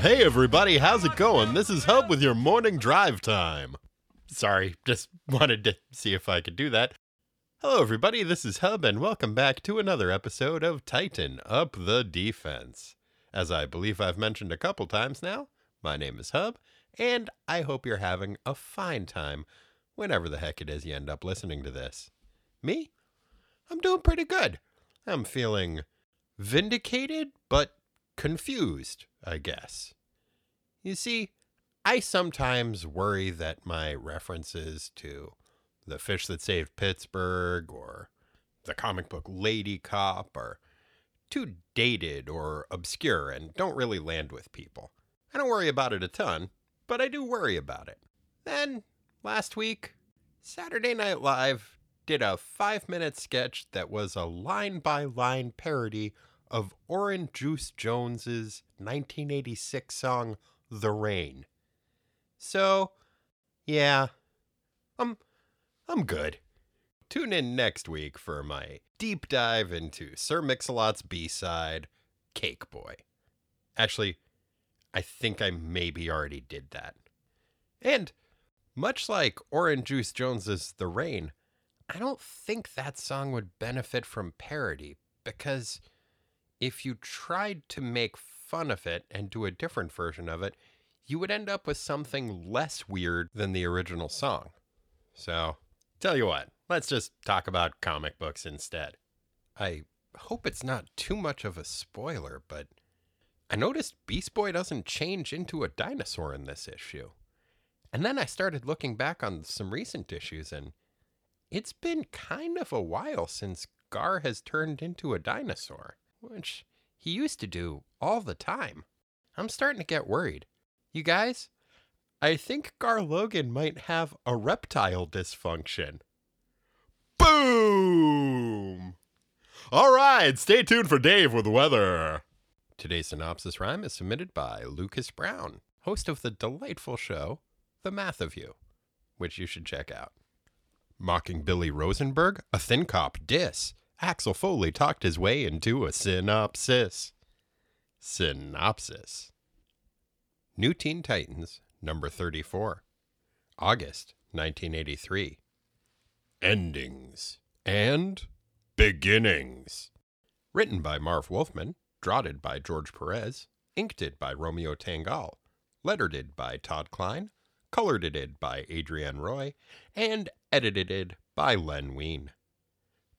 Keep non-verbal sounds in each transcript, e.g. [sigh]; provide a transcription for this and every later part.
Hey everybody, how's it going? This is Hub with your morning drive time. Sorry, just wanted to see if I could do that. Hello everybody, this is Hub and welcome back to another episode of Titan Up the Defense. As I believe I've mentioned a couple times now, my name is Hub, and I hope you're having a fine time whenever the heck it is you end up listening to this. Me? I'm doing pretty good. I'm feeling vindicated, but confused, I guess. You see, I sometimes worry that my references to The Fish That Saved Pittsburgh or the comic book Lady Cop are too dated or obscure and don't really land with people. I don't worry about it a ton, but I do worry about it. Then, last week, Saturday Night Live did a five minute sketch that was a line by line parody of Orange Juice Jones's 1986 song The Rain. So, yeah, I'm I'm good. Tune in next week for my deep dive into Sir Mix-a-Lot's B-side, Cake Boy. Actually, I think I maybe already did that. And much like Orange Juice Jones's The Rain, I don't think that song would benefit from parody because if you tried to make fun of it and do a different version of it, you would end up with something less weird than the original song. So, tell you what, let's just talk about comic books instead. I hope it's not too much of a spoiler, but I noticed Beast Boy doesn't change into a dinosaur in this issue. And then I started looking back on some recent issues, and it's been kind of a while since Gar has turned into a dinosaur, which he used to do all the time. I'm starting to get worried. You guys, I think Gar Logan might have a reptile dysfunction. Boom! All right, stay tuned for Dave with weather. Today's synopsis rhyme is submitted by Lucas Brown, host of the delightful show, The Math of You, which you should check out. Mocking Billy Rosenberg, a thin cop diss. Axel Foley talked his way into a synopsis. Synopsis. New Teen Titans, number 34. August 1983. Endings and Beginnings. Written by Marv Wolfman, draughted by George Perez, inked by Romeo Tangal, lettered by Todd Klein, colored by Adrienne Roy, and edited by Len Wein.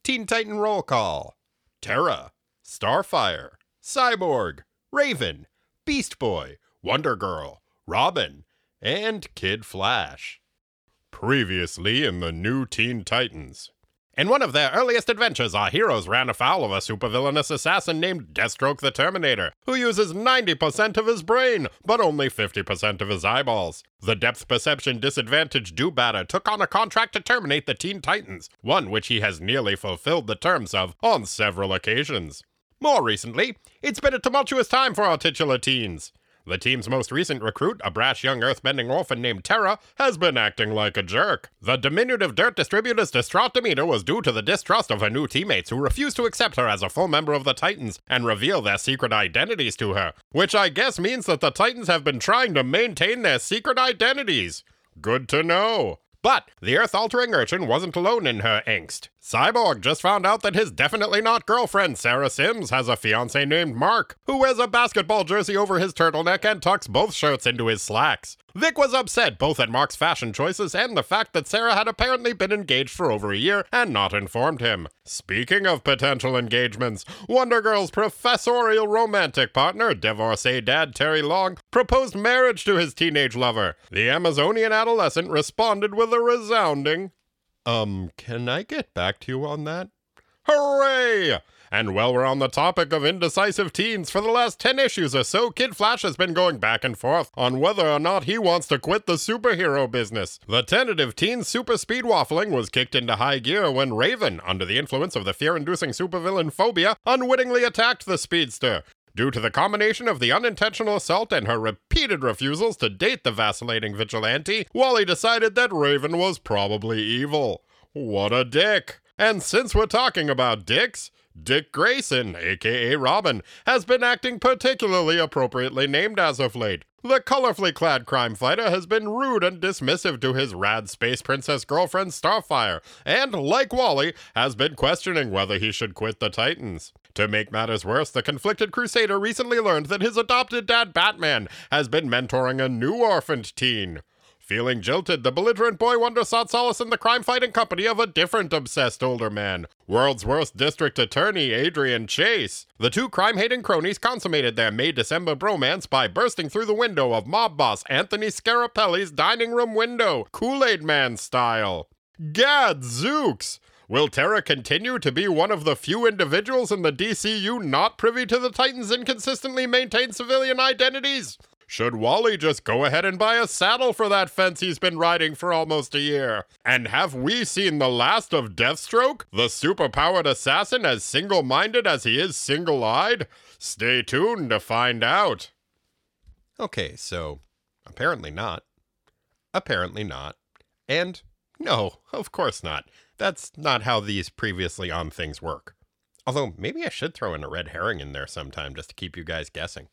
Teen Titan Roll Call Terra, Starfire, Cyborg, Raven, Beast Boy, Wonder Girl, Robin, and Kid Flash. Previously in the New Teen Titans. In one of their earliest adventures, our heroes ran afoul of a supervillainous assassin named Deathstroke the Terminator, who uses 90% of his brain, but only 50% of his eyeballs. The depth perception disadvantaged Doobatter took on a contract to terminate the Teen Titans, one which he has nearly fulfilled the terms of on several occasions. More recently, it's been a tumultuous time for our titular teens. The team's most recent recruit, a brash young earthbending orphan named Terra, has been acting like a jerk. The diminutive dirt distributor's distraught demeanor was due to the distrust of her new teammates who refused to accept her as a full member of the Titans and reveal their secret identities to her, which I guess means that the Titans have been trying to maintain their secret identities. Good to know. But the earth altering urchin wasn't alone in her angst. Cyborg just found out that his definitely not girlfriend, Sarah Sims, has a fiance named Mark, who wears a basketball jersey over his turtleneck and tucks both shirts into his slacks. Vic was upset both at Mark's fashion choices and the fact that Sarah had apparently been engaged for over a year and not informed him. Speaking of potential engagements, Wonder Girl's professorial romantic partner, divorcee dad Terry Long, proposed marriage to his teenage lover. The Amazonian adolescent responded with a resounding, Um, can I get back to you on that? Hooray! And while we're on the topic of indecisive teens, for the last 10 issues or so, Kid Flash has been going back and forth on whether or not he wants to quit the superhero business. The tentative teen super speed waffling was kicked into high gear when Raven, under the influence of the fear inducing supervillain phobia, unwittingly attacked the speedster. Due to the combination of the unintentional assault and her repeated refusals to date the vacillating vigilante, Wally decided that Raven was probably evil. What a dick! And since we're talking about dicks, Dick Grayson, aka Robin, has been acting particularly appropriately named as of late. The colorfully clad crime fighter has been rude and dismissive to his rad space princess girlfriend Starfire, and, like Wally, has been questioning whether he should quit the Titans. To make matters worse, the conflicted Crusader recently learned that his adopted dad Batman has been mentoring a new orphaned teen. Feeling jilted, the belligerent boy wonder sought solace in the crime fighting company of a different obsessed older man, world's worst district attorney Adrian Chase. The two crime hating cronies consummated their May December bromance by bursting through the window of mob boss Anthony Scarapelli's dining room window, Kool Aid Man style. Gad Zooks! Will Terra continue to be one of the few individuals in the DCU not privy to the Titans' inconsistently maintained civilian identities? Should Wally just go ahead and buy a saddle for that fence he's been riding for almost a year? And have we seen the last of Deathstroke, the superpowered assassin, as single minded as he is single eyed? Stay tuned to find out. Okay, so apparently not. Apparently not. And no, of course not. That's not how these previously on things work. Although maybe I should throw in a red herring in there sometime just to keep you guys guessing.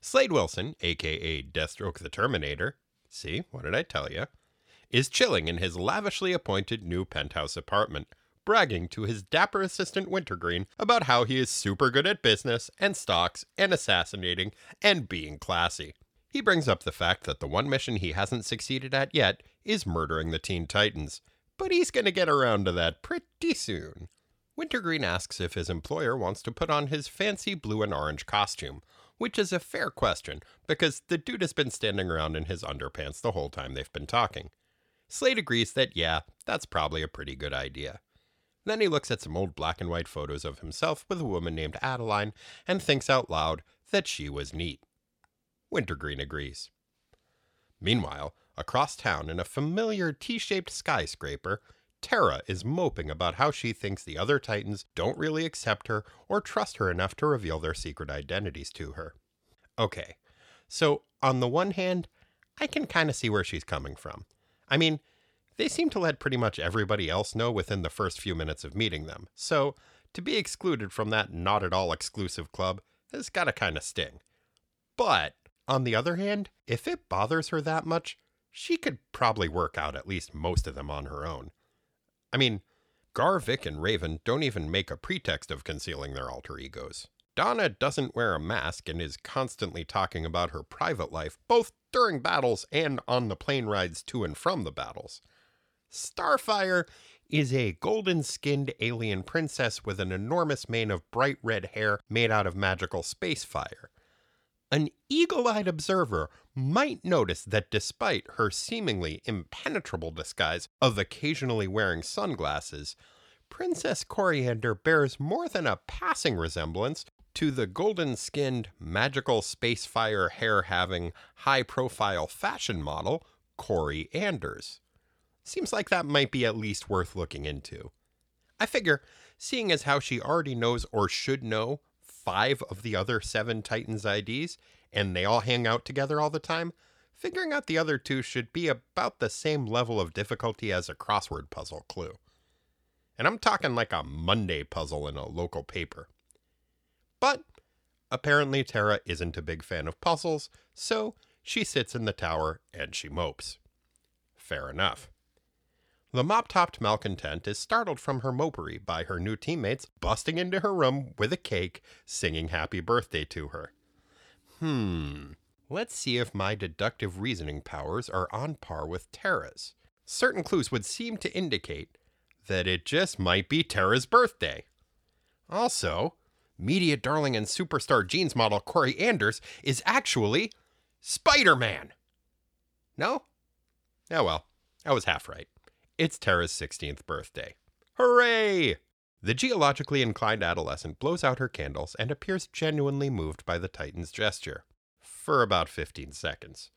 Slade Wilson, aka Deathstroke the Terminator, see, what did I tell you? Is chilling in his lavishly appointed new penthouse apartment, bragging to his dapper assistant Wintergreen about how he is super good at business and stocks and assassinating and being classy. He brings up the fact that the one mission he hasn't succeeded at yet is murdering the Teen Titans, but he's going to get around to that pretty soon. Wintergreen asks if his employer wants to put on his fancy blue and orange costume, which is a fair question because the dude has been standing around in his underpants the whole time they've been talking. Slade agrees that, yeah, that's probably a pretty good idea. Then he looks at some old black and white photos of himself with a woman named Adeline and thinks out loud that she was neat. Wintergreen agrees. Meanwhile, across town in a familiar T shaped skyscraper, Terra is moping about how she thinks the other Titans don't really accept her or trust her enough to reveal their secret identities to her. Okay, so on the one hand, I can kind of see where she's coming from. I mean, they seem to let pretty much everybody else know within the first few minutes of meeting them, so to be excluded from that not at all exclusive club has gotta kind of sting. But, on the other hand, if it bothers her that much, she could probably work out at least most of them on her own. I mean, Gar, Vic, and Raven don't even make a pretext of concealing their alter egos. Donna doesn't wear a mask and is constantly talking about her private life, both during battles and on the plane rides to and from the battles. Starfire is a golden skinned alien princess with an enormous mane of bright red hair made out of magical space fire. An eagle eyed observer might notice that despite her seemingly impenetrable disguise of occasionally wearing sunglasses, Princess Koriand'r bears more than a passing resemblance to the golden skinned, magical space fire hair having, high profile fashion model, Kory Anders. Seems like that might be at least worth looking into. I figure, seeing as how she already knows or should know five of the other seven Titans IDs, and they all hang out together all the time, figuring out the other two should be about the same level of difficulty as a crossword puzzle clue. And I'm talking like a Monday puzzle in a local paper. But apparently, Terra isn't a big fan of puzzles, so she sits in the tower and she mopes. Fair enough. The mop topped malcontent is startled from her mopery by her new teammates busting into her room with a cake, singing happy birthday to her. Hmm, let's see if my deductive reasoning powers are on par with Terra's. Certain clues would seem to indicate that it just might be Terra's birthday. Also, media darling and superstar jeans model Kory Anders is actually Spider Man. No? Oh well, I was half right. It's Terra's 16th birthday. Hooray! The geologically inclined adolescent blows out her candles and appears genuinely moved by the Titan's gesture. For about 15 seconds.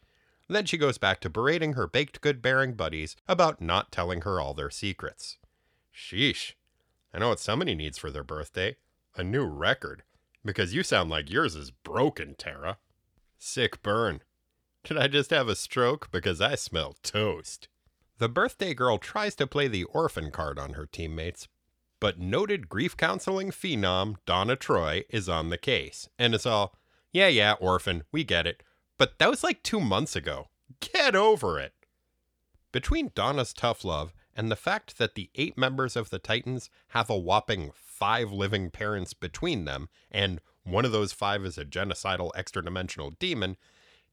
Then she goes back to berating her baked good bearing buddies about not telling her all their secrets. Sheesh. I know what somebody needs for their birthday a new record. Because you sound like yours is broken, Terra. Sick burn. Did I just have a stroke? Because I smell toast. The birthday girl tries to play the orphan card on her teammates, but noted grief counseling phenom Donna Troy is on the case, and it's all, yeah, yeah, orphan, we get it. But that was like two months ago. Get over it. Between Donna's tough love and the fact that the eight members of the Titans have a whopping five living parents between them, and one of those five is a genocidal extra dimensional demon,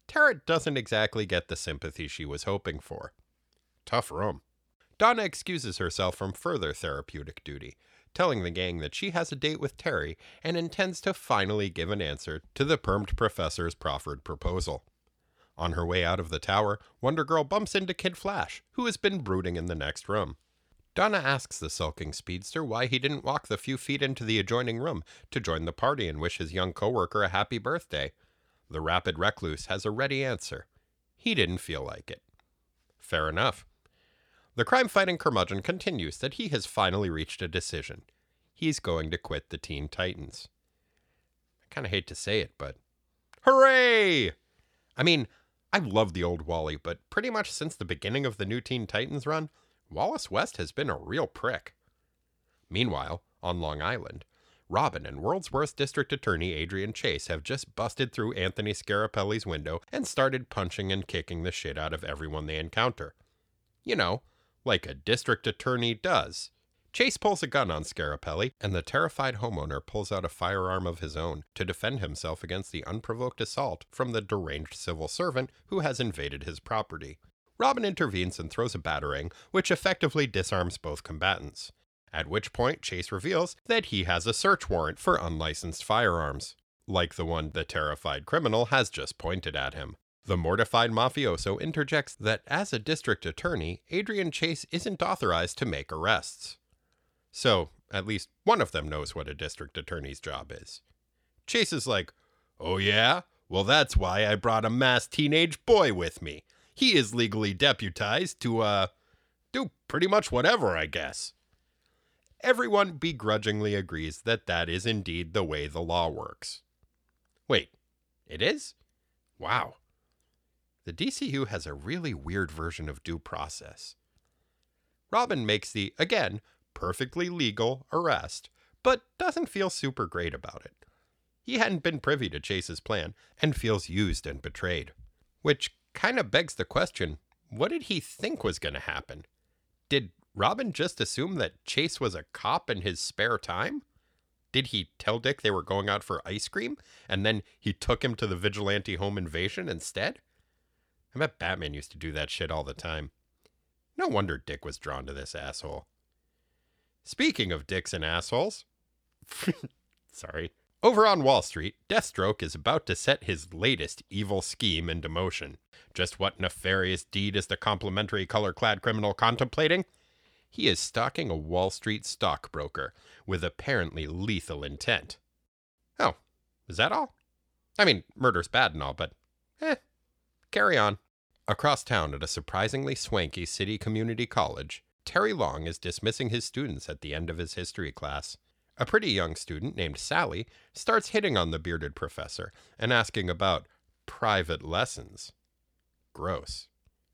Terra doesn't exactly get the sympathy she was hoping for. Tough room. Donna excuses herself from further therapeutic duty, telling the gang that she has a date with Terry and intends to finally give an answer to the permed professor's proffered proposal. On her way out of the tower, Wonder Girl bumps into Kid Flash, who has been brooding in the next room. Donna asks the sulking speedster why he didn't walk the few feet into the adjoining room to join the party and wish his young coworker a happy birthday. The rapid recluse has a ready answer. He didn't feel like it. Fair enough. The crime fighting curmudgeon continues that he has finally reached a decision. He's going to quit the Teen Titans. I kind of hate to say it, but hooray! I mean, I love the old Wally, but pretty much since the beginning of the new Teen Titans run, Wallace West has been a real prick. Meanwhile, on Long Island, Robin and World's Worst District Attorney Adrian Chase have just busted through Anthony Scarapelli's window and started punching and kicking the shit out of everyone they encounter. You know, like a district attorney does. Chase pulls a gun on Scarapelli, and the terrified homeowner pulls out a firearm of his own to defend himself against the unprovoked assault from the deranged civil servant who has invaded his property. Robin intervenes and throws a batarang, which effectively disarms both combatants. At which point, Chase reveals that he has a search warrant for unlicensed firearms, like the one the terrified criminal has just pointed at him. The mortified mafioso interjects that as a district attorney, Adrian Chase isn't authorized to make arrests. So, at least one of them knows what a district attorney's job is. Chase is like, Oh, yeah? Well, that's why I brought a masked teenage boy with me. He is legally deputized to, uh, do pretty much whatever, I guess. Everyone begrudgingly agrees that that is indeed the way the law works. Wait, it is? Wow the DCU has a really weird version of due process. Robin makes the, again, perfectly legal arrest, but doesn't feel super great about it. He hadn't been privy to Chase's plan and feels used and betrayed. Which kind of begs the question what did he think was going to happen? Did Robin just assume that Chase was a cop in his spare time? Did he tell Dick they were going out for ice cream and then he took him to the vigilante home invasion instead? I bet Batman used to do that shit all the time. No wonder Dick was drawn to this asshole. Speaking of dicks and assholes, [laughs] sorry. Over on Wall Street, Deathstroke is about to set his latest evil scheme into motion. Just what nefarious deed is the complimentary color clad criminal contemplating? He is stalking a Wall Street stockbroker with apparently lethal intent. Oh, is that all? I mean, murder's bad and all, but eh, carry on. Across town at a surprisingly swanky city community college, Terry Long is dismissing his students at the end of his history class. A pretty young student named Sally starts hitting on the bearded professor and asking about private lessons. Gross.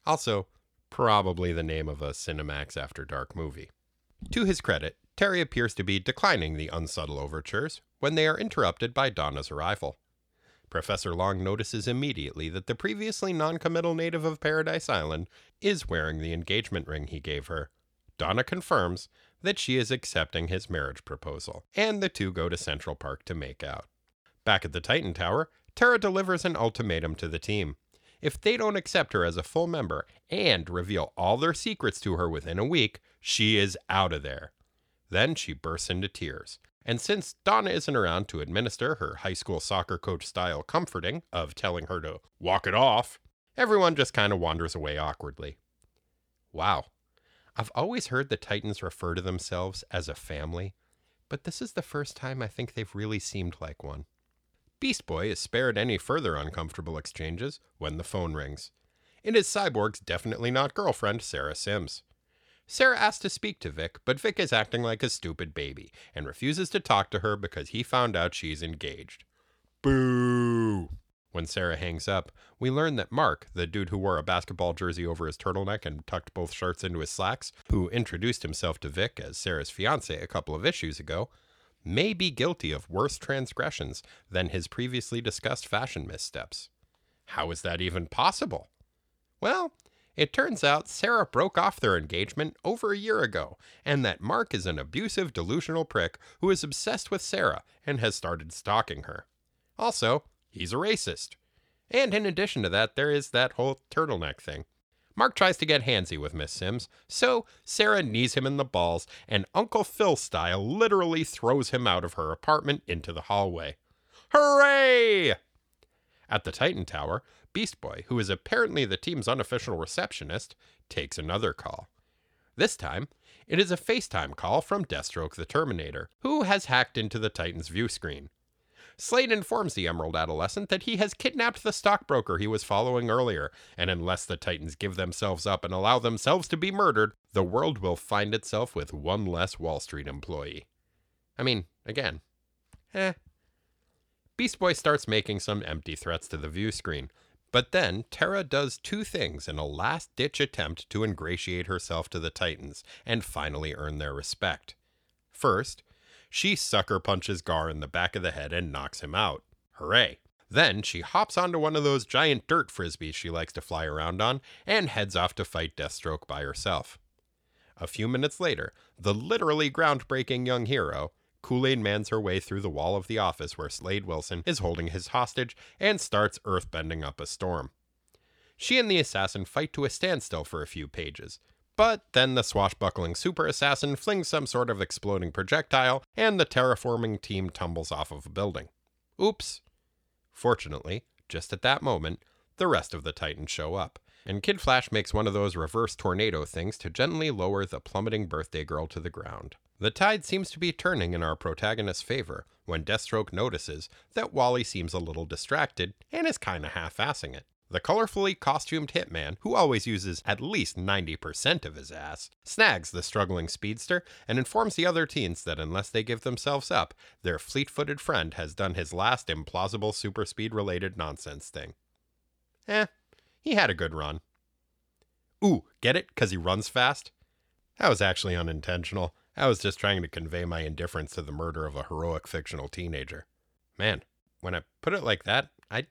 Also, probably the name of a Cinemax After Dark movie. To his credit, Terry appears to be declining the unsubtle overtures when they are interrupted by Donna's arrival. Professor Long notices immediately that the previously noncommittal native of Paradise Island is wearing the engagement ring he gave her. Donna confirms that she is accepting his marriage proposal, and the two go to Central Park to make out. Back at the Titan Tower, Terra delivers an ultimatum to the team. If they don't accept her as a full member and reveal all their secrets to her within a week, she is out of there. Then she bursts into tears, and since Donna isn't around to administer her high school soccer coach style comforting of telling her to walk it off, everyone just kind of wanders away awkwardly. Wow. I've always heard the Titans refer to themselves as a family, but this is the first time I think they've really seemed like one. Beast Boy is spared any further uncomfortable exchanges when the phone rings. It is Cyborg's definitely not girlfriend, Sarah Sims. Sarah asks to speak to Vic, but Vic is acting like a stupid baby and refuses to talk to her because he found out she's engaged. Boo! When Sarah hangs up, we learn that Mark, the dude who wore a basketball jersey over his turtleneck and tucked both shirts into his slacks, who introduced himself to Vic as Sarah's fiance a couple of issues ago, may be guilty of worse transgressions than his previously discussed fashion missteps. How is that even possible? Well, it turns out Sarah broke off their engagement over a year ago, and that Mark is an abusive, delusional prick who is obsessed with Sarah and has started stalking her. Also, he's a racist. And in addition to that, there is that whole turtleneck thing. Mark tries to get handsy with Miss Sims, so Sarah knees him in the balls, and Uncle Phil style literally throws him out of her apartment into the hallway. Hooray! At the Titan Tower, Beast Boy, who is apparently the team's unofficial receptionist, takes another call. This time, it is a FaceTime call from Deathstroke the Terminator, who has hacked into the Titan's view screen. Slade informs the Emerald Adolescent that he has kidnapped the stockbroker he was following earlier, and unless the Titans give themselves up and allow themselves to be murdered, the world will find itself with one less Wall Street employee. I mean, again, eh. Beast Boy starts making some empty threats to the view screen, but then Terra does two things in a last ditch attempt to ingratiate herself to the Titans and finally earn their respect. First, she sucker punches Gar in the back of the head and knocks him out. Hooray! Then she hops onto one of those giant dirt frisbees she likes to fly around on and heads off to fight Deathstroke by herself. A few minutes later, the literally groundbreaking young hero, Kool Aid mans her way through the wall of the office where Slade Wilson is holding his hostage and starts earthbending up a storm. She and the assassin fight to a standstill for a few pages, but then the swashbuckling super assassin flings some sort of exploding projectile, and the terraforming team tumbles off of a building. Oops. Fortunately, just at that moment, the rest of the Titans show up, and Kid Flash makes one of those reverse tornado things to gently lower the plummeting birthday girl to the ground. The tide seems to be turning in our protagonist's favor when Deathstroke notices that Wally seems a little distracted and is kinda half assing it. The colorfully costumed hitman, who always uses at least 90% of his ass, snags the struggling speedster and informs the other teens that unless they give themselves up, their fleet footed friend has done his last implausible super speed related nonsense thing. Eh, he had a good run. Ooh, get it? Because he runs fast? That was actually unintentional. I was just trying to convey my indifference to the murder of a heroic fictional teenager. Man, when I put it like that, I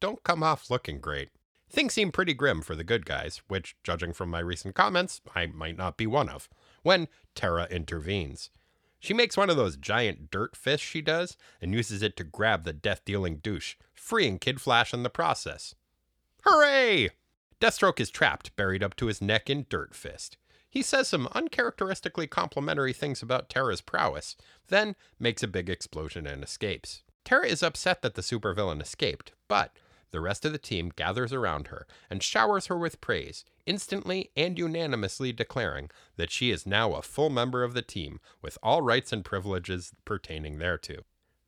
don't come off looking great. Things seem pretty grim for the good guys, which, judging from my recent comments, I might not be one of, when Terra intervenes. She makes one of those giant dirt fists she does and uses it to grab the death dealing douche, freeing Kid Flash in the process. Hooray! Deathstroke is trapped, buried up to his neck in Dirt Fist. He says some uncharacteristically complimentary things about Terra's prowess, then makes a big explosion and escapes. Terra is upset that the supervillain escaped, but the rest of the team gathers around her and showers her with praise, instantly and unanimously declaring that she is now a full member of the team with all rights and privileges pertaining thereto.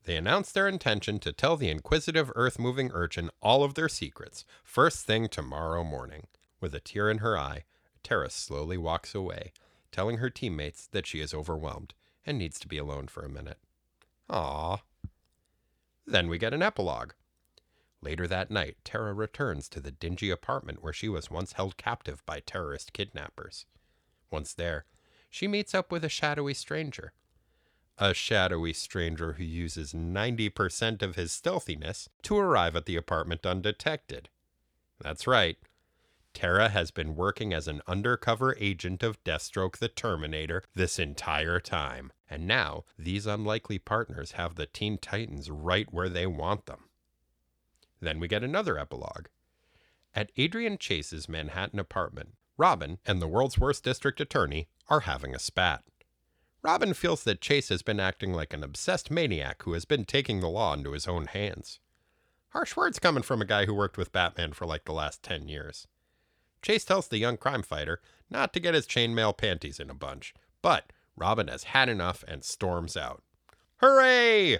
They announce their intention to tell the inquisitive earth moving urchin all of their secrets first thing tomorrow morning. With a tear in her eye, Terra slowly walks away, telling her teammates that she is overwhelmed and needs to be alone for a minute. Ah. Then we get an epilogue. Later that night, Terra returns to the dingy apartment where she was once held captive by terrorist kidnappers. Once there, she meets up with a shadowy stranger. A shadowy stranger who uses 90% of his stealthiness to arrive at the apartment undetected. That's right. Terra has been working as an undercover agent of Deathstroke the Terminator this entire time. And now, these unlikely partners have the Teen Titans right where they want them. Then we get another epilogue. At Adrian Chase's Manhattan apartment, Robin and the world's worst district attorney are having a spat. Robin feels that Chase has been acting like an obsessed maniac who has been taking the law into his own hands. Harsh words coming from a guy who worked with Batman for like the last 10 years. Chase tells the young crime fighter not to get his chainmail panties in a bunch, but Robin has had enough and storms out. Hooray!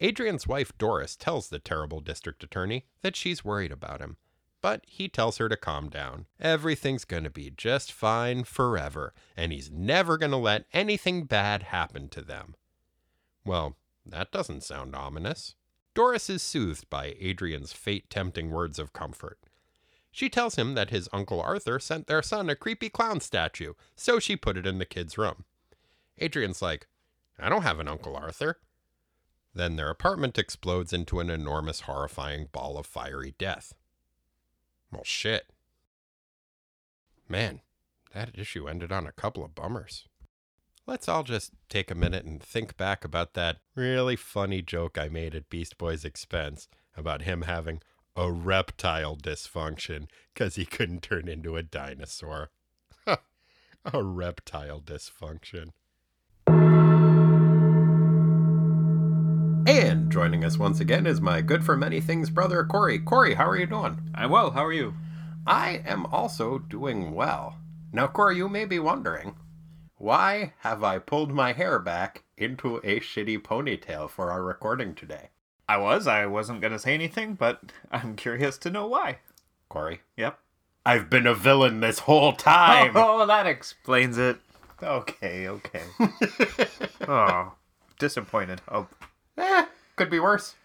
Adrian's wife Doris tells the terrible district attorney that she's worried about him, but he tells her to calm down. Everything's going to be just fine forever, and he's never going to let anything bad happen to them. Well, that doesn't sound ominous. Doris is soothed by Adrian's fate tempting words of comfort. She tells him that his Uncle Arthur sent their son a creepy clown statue, so she put it in the kid's room. Adrian's like, I don't have an Uncle Arthur. Then their apartment explodes into an enormous, horrifying ball of fiery death. Well, shit. Man, that issue ended on a couple of bummers. Let's all just take a minute and think back about that really funny joke I made at Beast Boy's expense about him having a reptile dysfunction because he couldn't turn into a dinosaur. [laughs] a reptile dysfunction. And joining us once again is my good for many things brother, Corey. Corey, how are you doing? I'm well. How are you? I am also doing well. Now, Corey, you may be wondering, why have I pulled my hair back into a shitty ponytail for our recording today? I was. I wasn't going to say anything, but I'm curious to know why. Corey, Yep. I've been a villain this whole time. [laughs] Oh, that explains it. Okay, okay. [laughs] oh, disappointed. Oh, Eh, could be worse.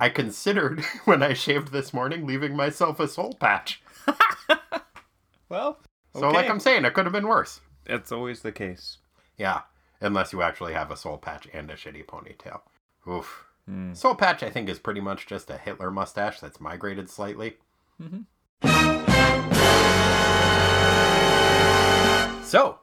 I considered [laughs] when I shaved this morning leaving myself a soul patch. well. So, like I'm saying, it could have been worse. it's always the case. Yeah, unless you actually have a soul patch and a shitty ponytail. Oof. Mm. Soul patch, I think, is pretty much just a Hitler mustache that's migrated slightly. Mm-hmm. So,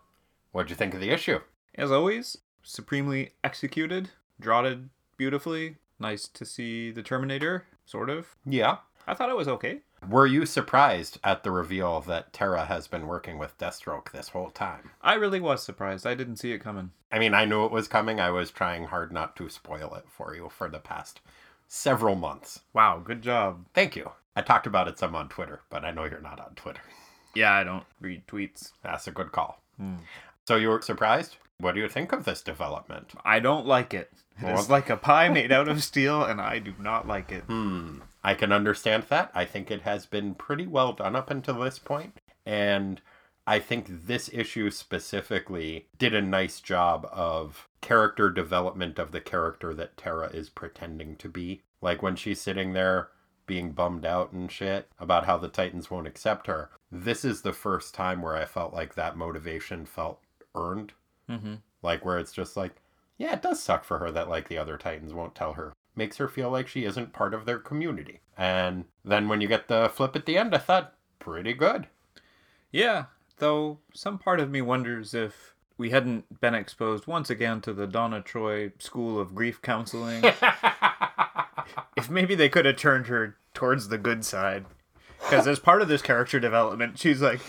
what'd you think of the issue? As always, supremely executed, draughted beautifully. Nice to see the Terminator, sort of. Yeah. I thought it was okay. Were you surprised at the reveal that Terra has been working with Deathstroke this whole time? I really was surprised. I didn't see it coming. I mean, I knew it was coming. I was trying hard not to spoil it for you for the past several months. Wow, good job. Thank you. I talked about it some on Twitter, but I know you're not on Twitter. Yeah, I don't read tweets. That's a good call. Hmm. So you were surprised? What do you think of this development? I don't like it. It's Well- like a pie made out of steel, and I do not like it. Hmm. I can understand that. I think it has been pretty well done up until this point, and I think this issue specifically did a nice job of character development of the character that Terra is pretending to be. Like when she's sitting there being bummed out and shit about how the Titans won't accept her. This is the first time where I felt like that motivation felt earned. Mm-hmm. Like where it's just like, yeah, it does suck for her that like the other Titans won't tell her. Makes her feel like she isn't part of their community. And then when you get the flip at the end, I thought pretty good. Yeah, though some part of me wonders if we hadn't been exposed once again to the Donna Troy School of Grief Counseling. [laughs] if maybe they could have turned her towards the good side. Because as part of this character development, she's like,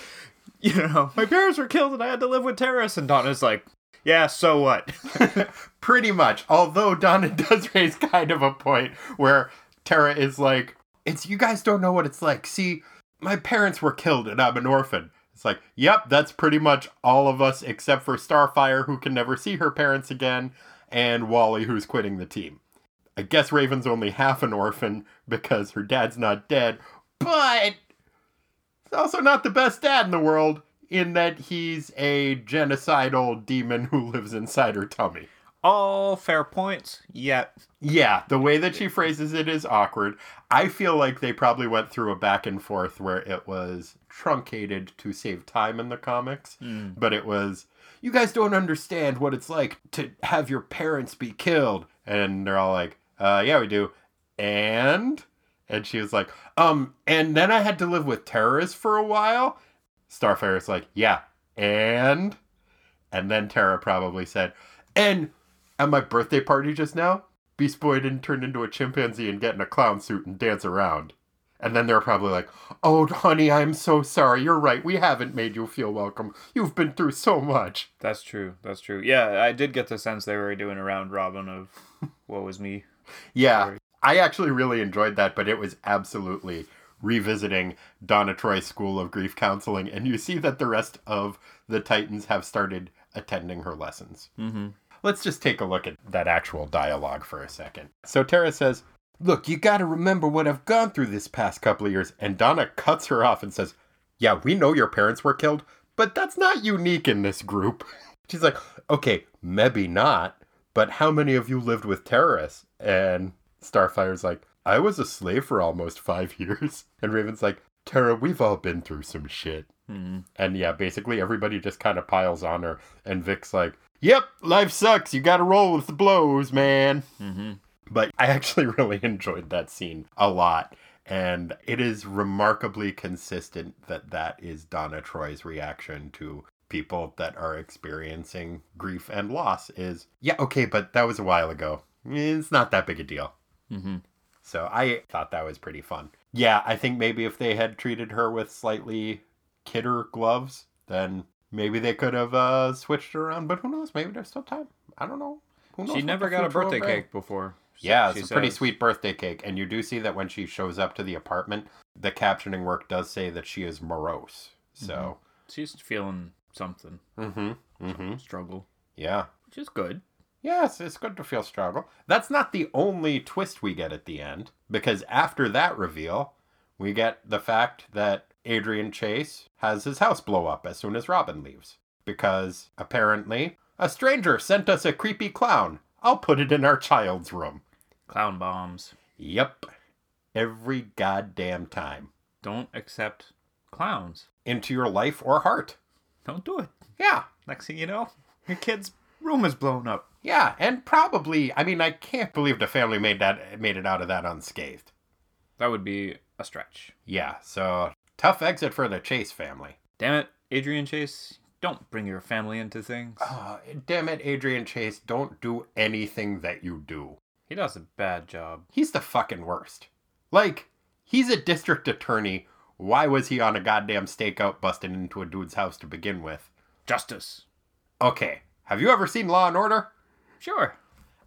[laughs] you know, my parents were killed and I had to live with terrorists. And Donna's like, yeah, so what? [laughs] pretty much. Although Donna [laughs] does raise kind of a point where Terra is like, "It's you guys don't know what it's like. See, my parents were killed and I'm an orphan." It's like, "Yep, that's pretty much all of us except for Starfire who can never see her parents again and Wally who's quitting the team." I guess Raven's only half an orphan because her dad's not dead, but he's also not the best dad in the world in that he's a genocidal demon who lives inside her tummy. All fair points, yet. Yeah, the way that she phrases it is awkward. I feel like they probably went through a back and forth where it was truncated to save time in the comics, but it was you guys don't understand what it's like to have your parents be killed, and they're all like, "Uh, yeah, we do." And and she was like, "Um, and then I had to live with terrorists for a while." Starfire's like, "Yeah, and." And then Terra probably said, and at my birthday party just now, Beast Boy didn't turn into a chimpanzee and get in a clown suit and dance around. And then they're probably like, oh, honey, I'm so sorry. You're right. We haven't made you feel welcome. You've been through so much. That's true. That's true. Yeah, I did get the sense they were doing a round robin of what was me. Yeah. I actually really enjoyed that, but it was absolutely revisiting Donna Troy's School of Grief Counseling. And you see that the rest of the Titans have started attending her lessons. Mm-hmm. Let's just take a look at that actual dialogue for a second. So Terra says, Look, you gotta remember what I've gone through this past couple of years. And Donna cuts her off and says, Yeah, we know your parents were killed, but that's not unique in this group. She's like, Okay, maybe not, but how many of you lived with terrorists? And Starfire's like, I was a slave for almost five [laughs] years. And Raven's like, Terra, we've all been through some shit. Hmm. And yeah, basically everybody just kind of piles on her. And Vic's like, Yep, life sucks. You gotta roll with the blows, man. Mm-hmm. But I [laughs] actually really enjoyed that scene a lot. And it is remarkably consistent that that is Donna Troy's reaction to people that are experiencing grief and loss is, yeah, okay, but that was a while ago. It's not that big a deal. Mm-hmm. So I thought that was pretty fun. Yeah, I think maybe if they had treated her with slightly kidder gloves, then maybe they could have uh, switched her around. But who knows? Maybe there's still time. I don't know. Who knows She never got a birthday cake before. Yeah, it's a pretty sweet birthday cake. And you do see that when she shows up to the apartment, the captioning work does say that she is morose. So, She's feeling something. mm-hmm, mm-hmm. Struggle. Yeah. Which is good. Yes, it's good to feel struggle. That's not the only twist we get at the end, because after that reveal, we get the fact that Adrian Chase has his house blow up as soon as Robin leaves. Because apparently, a stranger sent us a creepy clown. I'll put it in our child's room. Clown bombs. Yep. Every goddamn time. Don't accept clowns. Into your life or heart. Don't do it. Yeah. Next thing you know, your kid's room is blown up. Yeah, and probably I mean I can't believe the family made that made it out of that unscathed. That would be a stretch. Yeah, so tough exit for the Chase family. Damn it, Adrian Chase. Don't bring your family into things. Oh, damn it, Adrian Chase, don't do anything that you do. He does a bad job. He's the fucking worst. Like, he's a district attorney. Why was he on a goddamn stakeout busting into a dude's house to begin with? Justice. Okay, have you ever seen Law and Order? Sure.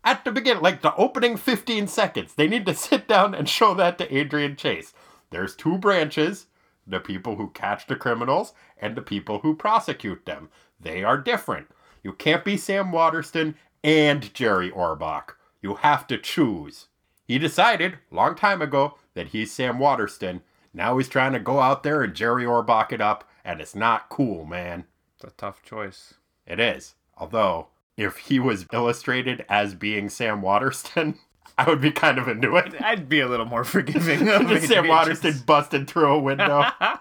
At the beginning, like the opening 15 seconds, they need to sit down and show that to Adrian Chase. There's two branches the people who catch the criminals and the people who prosecute them. They are different. You can't be Sam Waterston and Jerry Orbach. You have to choose. He decided long time ago that he's Sam Waterston. Now he's trying to go out there and Jerry Orbach it up, and it's not cool, man. It's a tough choice. It is. Although, if he was illustrated as being Sam Waterston, [laughs] I would be kind of into it. [laughs] I'd be a little more forgiving. of [laughs] Sam Waterston busted through a window. I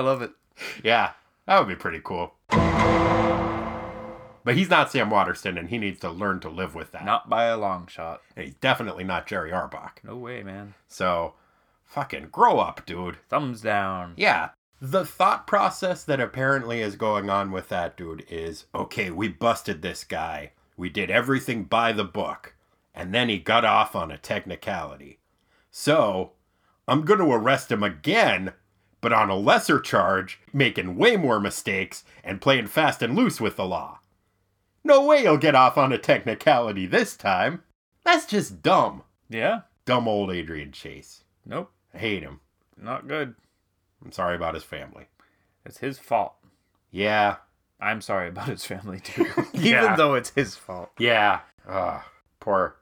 love it. yeah, that would be pretty cool. But he's not Sam Waterston, and he needs to learn to live with that. Not by a long shot. And he's definitely not Jerry Orbach. No way, man. So, fucking grow up, dude. Thumbs down. Yeah. The thought process that apparently is going on with that dude is okay, we busted this guy. We did everything by the book. And then he got off on a technicality. So, I'm going to arrest him again, but on a lesser charge, making way more mistakes and playing fast and loose with the law. No way he'll get off on a technicality this time. That's just dumb. Yeah. Dumb old Adrian Chase. Nope. I hate him. Not good. I'm sorry about his family. It's his fault. Yeah, I'm sorry about his family too. [laughs] [laughs] Yeah. Even though it's his fault. Yeah. Ah, poor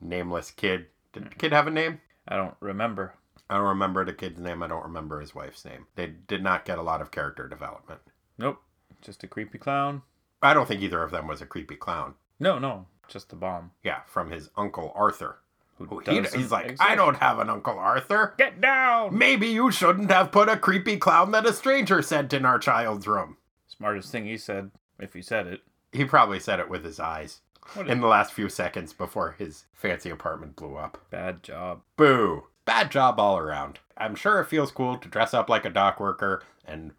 nameless kid. Did the kid have a name? I don't remember. I don't remember the kid's name. I don't remember his wife's name. They did not get a lot of character development. Nope. Just a creepy clown. I don't think either of them was a creepy clown. No, no. Just the bomb. Yeah, from his uncle Arthur. Who Who he, he's like, exist. I don't have an uncle Arthur. Get down! Maybe you shouldn't have put a creepy clown that a stranger sent in our child's room. Smartest thing he said, if he said it. He probably said it with his eyes What in a the last few seconds before his fancy apartment blew up. bad job. Boo. Bad job all around. I'm sure it feels cool to dress up like a dock worker and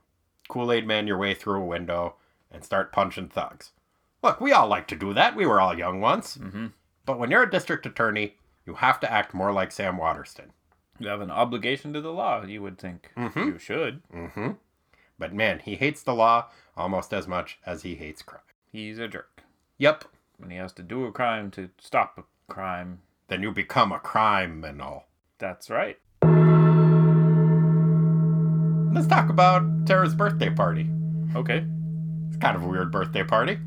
Kool Aid Man your way through a window and start punching thugs. Look, we all like to do that. We were all young once. Mm-hmm. But when you're a district attorney, you have to act more like Sam Waterston. You have an obligation to the law, you would think. Mhm. You should. Mm-hmm. But man, he hates the law almost as much as he hates crime. He's a jerk. Yep. When he has to do a crime to stop a crime, Then you become a crime and all. that's right. Let's talk about Terra's birthday party. Okay. It's kind of a weird birthday party.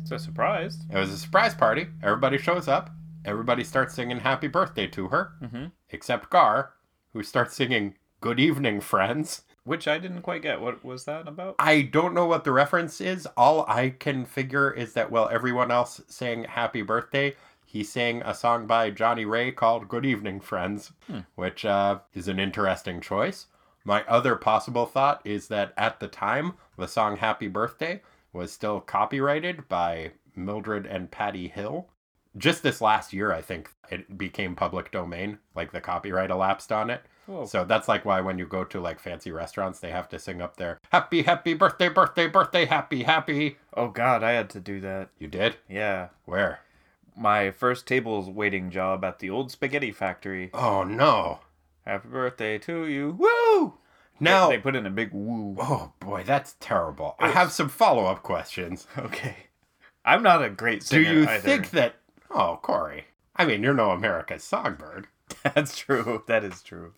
It's a surprise. It was a surprise party. Everybody shows up. Everybody starts singing happy birthday to her, Mm-hmm. except Gar, who starts singing good evening, friends. Which I didn't quite get. What was that about? I don't know what the reference is. All I can figure is that while everyone else sang happy birthday, he sang a song by Johnnie Ray called Good Evening Friends, which uh, is an interesting choice. My other possible thought is that at the time, the song Happy Birthday was still copyrighted by Mildred and Patty Hill. Just this last year, I think it became public domain, like the copyright elapsed on it. Whoa. So that's like why when you go to like fancy restaurants, they have to sing up there, Happy, Happy Birthday, Birthday, Birthday, Happy, Happy. Oh God, I had to do that. You did? Yeah. Where? My first tables waiting job at the old spaghetti factory. Oh no. Happy birthday to you. Woo! Now, They put in a big woo. oh boy, that's terrible. I have some follow up questions. [laughs] Okay. I'm not a great singer. Do you either. think that? Oh, Corey. I mean, you're no America's songbird, [laughs] That's true. That is true.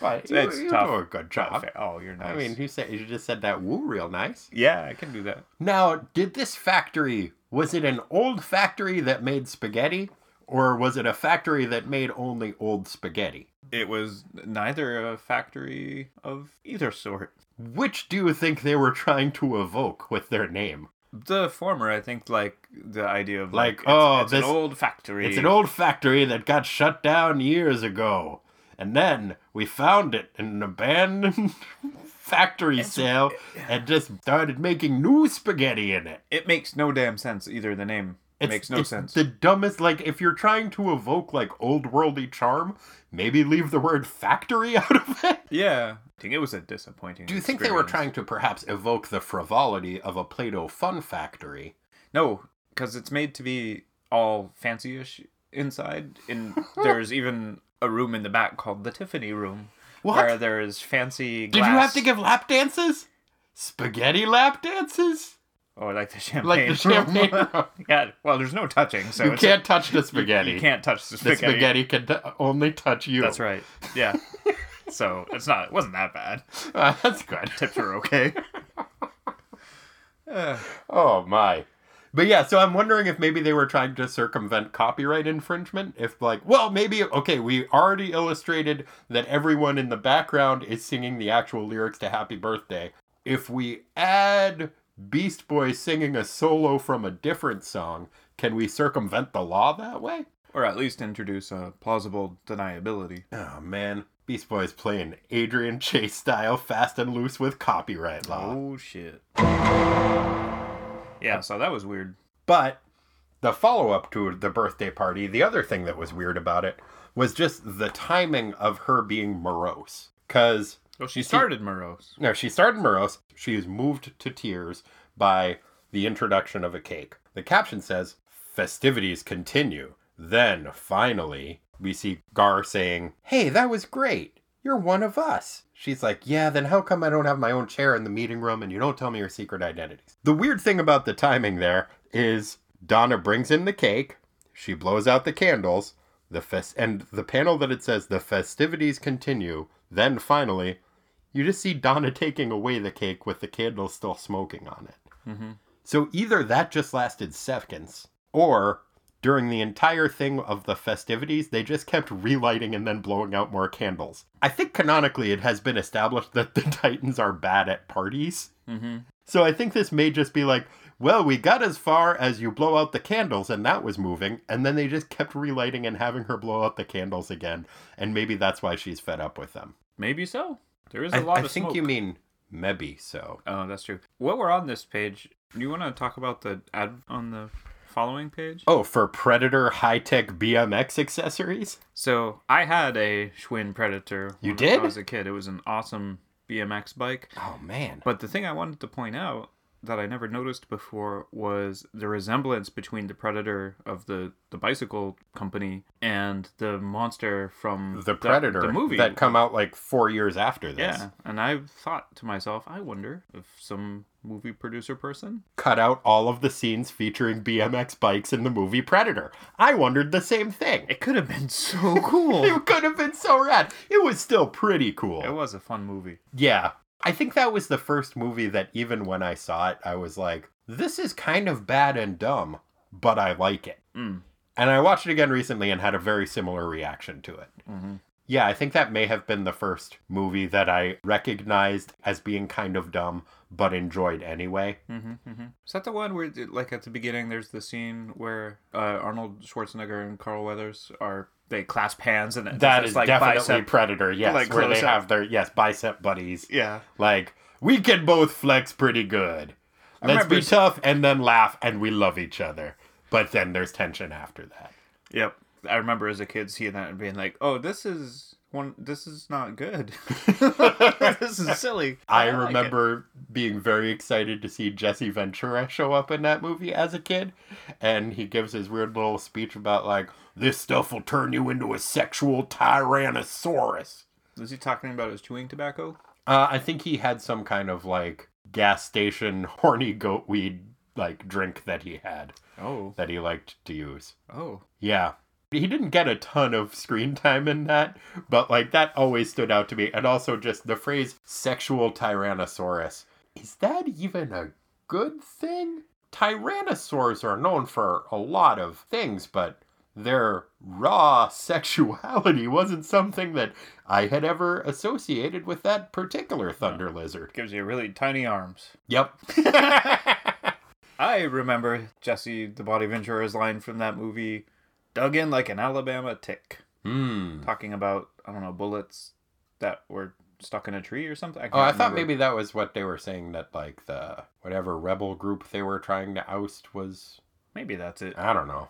but you, It's you tough. do a good job. Oh, you're nice. I mean, you said you just said that woo real nice. yeah, I can do that. Now, did this factory was it an old factory that made spaghetti, or was it a factory that made only old spaghetti? It was neither a factory of either sort. Which do you think they were trying to evoke with their name? The former, I think, like the idea of Like, like, it's, oh, it's this- an old factory. It's an old factory that got shut down years ago. And then we found it in an abandoned [laughs] factory sale and just started making new spaghetti in it. It makes no damn sense either. The name It makes no sense. The dumbest, like, if you're trying to evoke, like, old worldy charm, maybe leave the word factory [laughs] out of it. Yeah, it was a disappointing. Do you think they were trying to perhaps evoke the frivolity of a Play Doh fun factory? No, because it's made to be all fancy-ish inside. And [laughs] there's even a room in the back called the Tiffany Room, What? where there's fancy. Did you have to give lap dances? Spaghetti lap dances? Oh, [laughs] like the champagne. Like the champagne room. [laughs] yeah. Well, there's no touching, so you it's can't touch the spaghetti. You can't touch the spaghetti. The spaghetti. spaghetti can t- only touch you. That's right. Yeah. So it's not. It wasn't that bad. Uh, [laughs] that's good. [laughs] Tips were okay. Uh, [sighs] Oh my. But yeah, so I'm wondering if maybe they were trying to circumvent copyright infringement. If like, well, maybe okay, we already illustrated that everyone in the background is singing the actual lyrics to Happy Birthday. If we add Beast Boy singing a solo from a different song, can we circumvent the law that way? or at least introduce a plausible deniability. Oh man, Beast Boys playing Adrian Chase style fast and loose with copyright law. Oh shit. Yeah, so that was weird. But the follow up to the birthday party, the other thing that was weird about it was just the timing of her being morose. Because, Oh, she started morose. no, she started morose. She is moved to tears by the introduction of a cake. The caption says, Festivities continue. Then, finally, we see Gar saying, Hey, that was great. You're one of us. She's like, Yeah, then how come I don't have my own chair in the meeting room and you don't tell me your secret identities? The weird thing about the timing there is Donna brings in the cake, she blows out the candles, the fest and the panel that it says the festivities continue, then finally, you just see Donna taking away the cake with the candles still smoking on it. Mm-hmm. So either that just lasted seconds, or during the entire thing of the festivities, they just kept relighting and then blowing out more candles. I think canonically it has been established that the [laughs] Titans are bad at parties. Mm-hmm. So I think this may just be like, well, we got as far as you blow out the candles, and that was moving, and then they just kept relighting and having her blow out the candles again, and maybe that's why she's fed up with them. Maybe so. There is a I, lot I of think smoke. you mean maybe so. Oh, that's true. While we're on this page, do you want to talk about the ad on the following page? Oh, for Predator high tech BMX accessories? So I had a Schwinn Predator. You when did? I was a kid. It was an awesome BMX bike. Oh man. But the thing I wanted to point out that I never noticed before was the resemblance between the Predator of the, the bicycle company and the monster from the Predator the, movie that come out like four years after this. Yeah, and I thought to myself, I wonder if some movie producer person. Cut out all of the scenes featuring BMX bikes in the movie Predator. I wondered the same thing. It could have been [laughs] so cool. It could have been so rad. It was still pretty cool. it was a fun movie. Yeah. I think that was the first movie that even when I saw it, I was like, this is kind of bad and dumb, but I like it. Mm. And I watched it again recently and had a very similar reaction to it. Mm-hmm. Yeah, I think that may have been the first movie that I recognized as being kind of dumb, but enjoyed anyway. Mm-hmm, mm-hmm. Is that the one where, like, at the beginning, there's the scene where uh, Arnold Schwarzenegger and Carl Weathers are they clasp hands and That it's like definitely bicep. Predator, yes, like where they close-up. have their yes bicep buddies. Yeah, Like we can both flex pretty good. Let's remember be tough and then laugh, and we love each other. But then there's tension after that. yep. I remember as a kid seeing that and being like, "Oh, this is one. This is not good. [laughs] [laughs] this is silly." I like it. remember being very excited to see Jesse Ventura show up in that movie as a kid, and he gives his weird little speech about like this stuff will turn you into a sexual tyrannosaurus. Was he talking about his chewing tobacco? Uh, I think he had some kind of like gas station horny goat weed like drink that he had Oh, that he liked to use. oh, Yeah. He didn't get a ton of screen time in that, but like that always stood out to me. And also just the phrase sexual tyrannosaurus. Is that even a good thing? Tyrannosaurs are known for a lot of things, but their raw [laughs] sexuality wasn't something that I had ever associated with that particular thunder lizard. gives you really tiny arms. Yep. [laughs] [laughs] I remember Jesse the Body Ventura's line from that movie, dug in like an Alabama tick, Hmm. talking about I don't know bullets that were stuck in a tree or something. Oh, I can't thought maybe that was what they were saying that like the whatever rebel group they were trying to oust was maybe that's it. I don't know.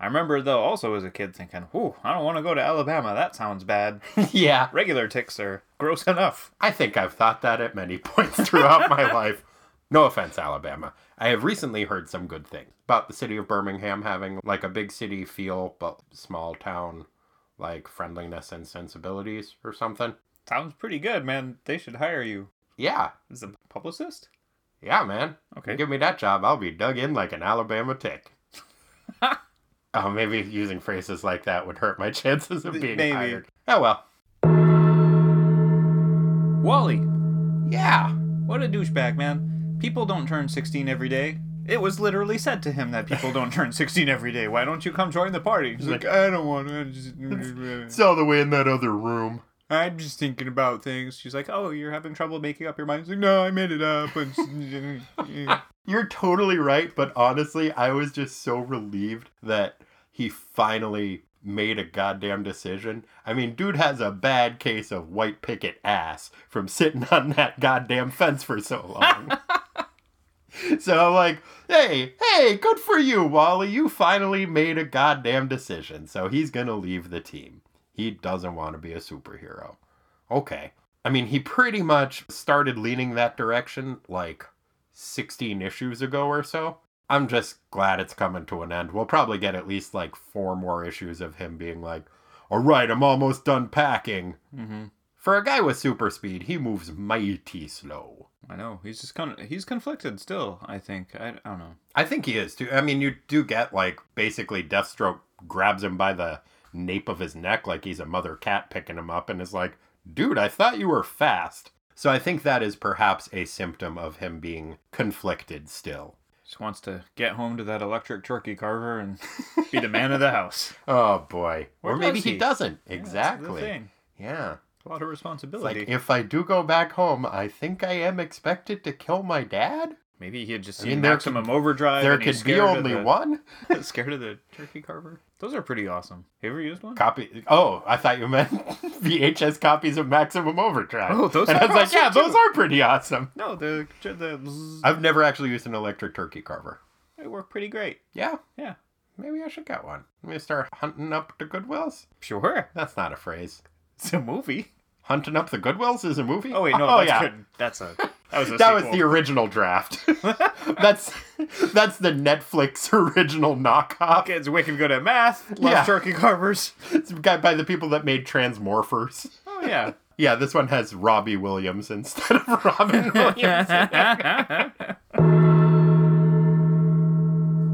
I remember though also as a kid thinking, "Whew, I don't want to go to Alabama. That sounds bad. [laughs] yeah. Regular ticks are gross enough." I think I've thought that at many [laughs] points throughout my [laughs] life. No offense, Alabama. I have recently heard some good things about the city of Birmingham having like a big city feel, but small town like friendliness and sensibilities or something. Sounds pretty good, man. They should hire you Yeah. as a publicist. Yeah, man. Okay. Give me that job. I'll be dug in like an Alabama tick. [laughs] oh, maybe using phrases like that would hurt my chances of [laughs] being Maybe. hired. Oh well. Wally, Yeah. what a douchebag, man. People don't turn 16 every day. It was literally said to him that people don't turn 16 every day. Why don't you come join the party? He's like, I don't want to. Just... [laughs] [laughs] It's all the way in that other room. I'm just thinking about things. She's like, Oh, you're having trouble making up your mind. He's like, No, I made it up. [laughs] You're totally right, but honestly, I was just so relieved that he finally made a goddamn decision. I mean, dude has a bad case of white picket ass from sitting on that goddamn fence for so long. [laughs] so I'm like, hey, hey, good for you, Wally. You finally made a goddamn decision. So he's gonna leave the team. He doesn't want to be a superhero. Okay. I mean, he pretty much started leaning that direction like 16 issues ago or so. I'm just glad it's coming to an end. We'll probably get at least like four more issues of him being like, all right, I'm almost done packing. hmm For a guy with super speed, he moves mighty slow. I know. He's just kind of he's conflicted still, I think. I, I don't know. I think he is too. I mean, you do get like basically Deathstroke grabs him by the nape of his neck like he's a mother cat picking him up and is like, dude, I thought you were fast. So I think that is perhaps a symptom of him being conflicted still. Just wants to get home to that electric turkey carver and be the man of the house. [laughs] Oh boy. Or or maybe he, he? doesn't. The Exactly. Yeah. A lot of responsibility. like if I do go back home, I think I am expected to kill my dad. Maybe he had just I seen mean, there Maximum Overdrive. there could be only the- one [laughs] scared of the turkey carver. Those are pretty awesome. Have You ever used one? copy. Oh, I thought you meant [laughs] VHS copies of Maximum Overdrive. Oh, those and I are was like, awesome yeah, those are pretty awesome. No, the the I've never actually used an electric turkey carver. they work pretty great. Yeah, Yeah, maybe I should get one. Let me start hunting up the Goodwills. sure. That's not a phrase. It's a movie. Hunting up the Goodwills is a movie. Oh wait, no, oh that's yeah. good. That's a that was a [laughs] That was the original draft. [laughs] that's that's the Netflix [laughs] original knockoff. Kid's wicked good at math. Loves Yeah. turkey carvers. It's got by the people that made Transmorphers. Oh yeah. Yeah, this one has Robbie Williams instead of Robin Williams.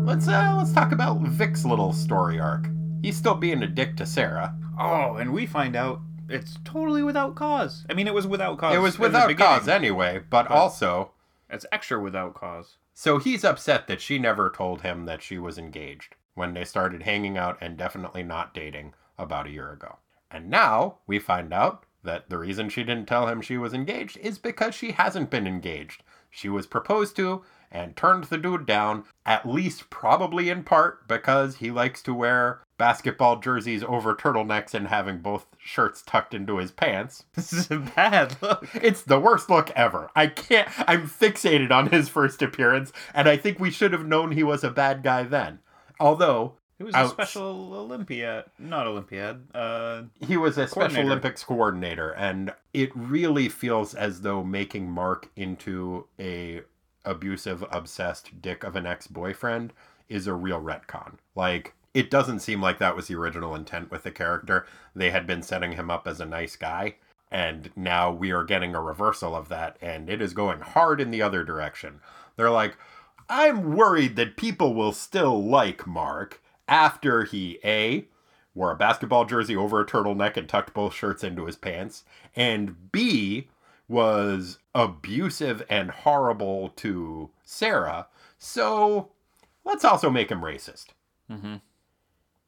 let's uh let's talk about Vic's little story arc. He's still being a dick to Sarah. oh, and we find out it's totally without cause. I mean, it was without cause. It was without cause anyway, but also It's extra without cause. so he's upset that she never told him that she was engaged when they started hanging out and definitely not dating about a year ago. And now we find out that the reason she didn't tell him she was engaged is because she hasn't been engaged. She was proposed to and turned the dude down, at least probably in part because he likes to wear basketball jerseys over turtlenecks and having both shirts tucked into his pants. [laughs] This is a bad look. It's the worst look ever. I can't, I'm fixated on his first appearance, and I think we should have known he was a bad guy then. Although, It was a Outs- special Olympiad, not Olympiad. Uh, he was a Special Olympics coordinator, and it really feels as though making Mark into a abusive, obsessed dick of an ex-boyfriend is a real retcon. Like, it doesn't seem like that was the original intent with the character. They had been setting him up as a nice guy, and now we are getting a reversal of that, and it is going hard in the other direction. They're like, I'm worried that people will still like Mark after he A wore a basketball jersey over a turtleneck and tucked both shirts into his pants, and B was abusive and horrible to Sarah. So let's also make him racist. Mhm.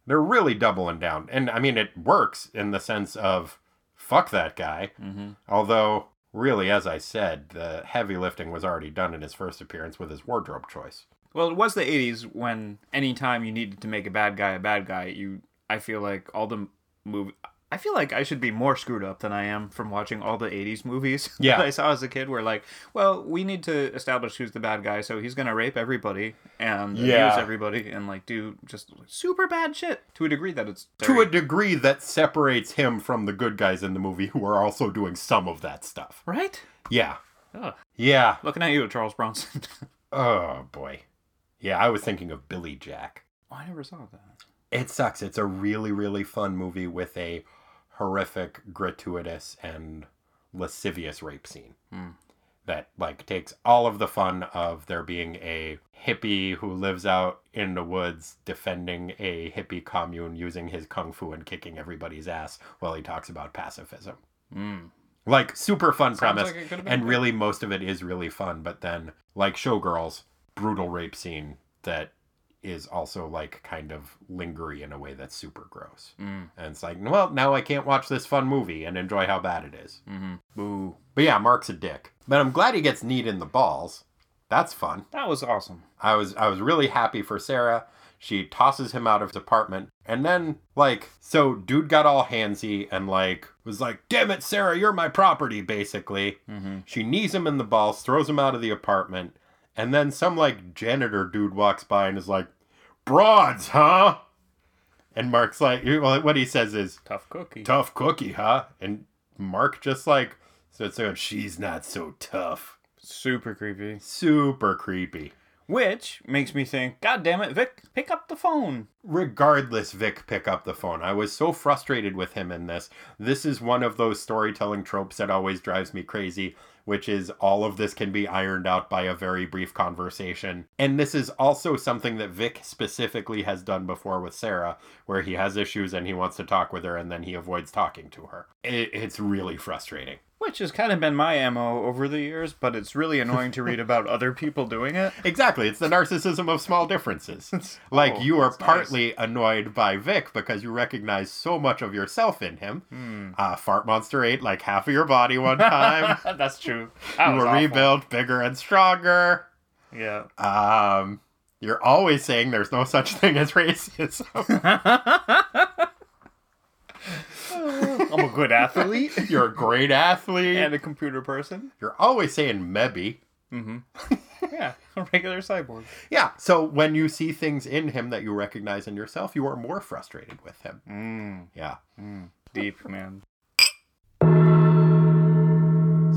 They're really doubling down. And I mean, it works in the sense of fuck that guy. Mhm. Although, really, as I said, the heavy lifting was already done in his first appearance with his wardrobe choice. Well, it was the '80s when anytime you needed to make a bad guy a bad guy, you. I feel like all the move. I feel like I should be more screwed up than I am from watching all the '80s movies [laughs] Yeah. that I saw as a kid. Where like, well, we need to establish who's the bad guy, so he's gonna rape everybody and Yeah. abuse everybody and like do just super bad shit to a degree that it's To a degree that separates him from the good guys in the movie who are also doing some of that stuff. right. Yeah. Ugh. Yeah. Looking at you, Charles Bronson. [laughs] Oh, boy. Yeah, I was thinking of Billy Jack. oh, I never saw that. It sucks. It's a really, really fun movie with a horrific, gratuitous, and lascivious rape scene. Hmm. That like takes all of the fun of there being a hippie who lives out in the woods defending a hippie commune using his kung fu and kicking everybody's ass while he talks about pacifism. Hmm. Like super fun Sounds premise, like it could've been and really most of it is really fun. But then, like Showgirls, brutal rape scene that is also like kind of lingery in a way that's super gross. Mm. And it's like, well, now I can't watch this fun movie and enjoy how bad it is. Mm-hmm. Boo. But yeah, Mark's a dick. But I'm glad he gets kneed in the balls. That's fun. That was awesome. I was I was really happy for Sarah. She tosses him out of his apartment. And then, like, so dude got all handsy and, like, was like, damn it, Sarah, you're my property, basically. Mm-hmm. She knees him in the balls, throws him out of the apartment. And then some, like, janitor dude walks by and is like, broads, huh? And Mark's like, well, what he says is, Tough cookie. tough cookie, huh? And Mark just, like, sits there and she's not so tough. Super creepy. Super creepy. Which makes me think, God damn it, Vic, pick up the phone. regardless Vic pick up the phone. I was so frustrated with him in this. This is one of those storytelling tropes that always drives me crazy, which is all of this can be ironed out by a very brief conversation. And this is also something that Vic specifically has done before with Sarah, where he has issues and he wants to talk with her and then he avoids talking to her. It, it's really frustrating. Which has kind of been my MO over the years, but it's really annoying to read [laughs] about other people doing it. Exactly. It's the narcissism of small differences. [laughs] like Oh, you are that's nice. partly annoyed by Vic because you recognize so much of yourself in him. Hmm. Uh, Fart Monster ate like half of your body one time. [laughs] That's true. That you were awful. rebuilt bigger and stronger. Yeah. Um, you're always saying there's no such thing as racism. I'm a good athlete [laughs] you're a great athlete. and a computer person. you're always saying maybe. [laughs] Yeah, a regular cyborg. Yeah. So when you see things in him that you recognize in yourself, you are more frustrated with him. Mm, Yeah. deep, man.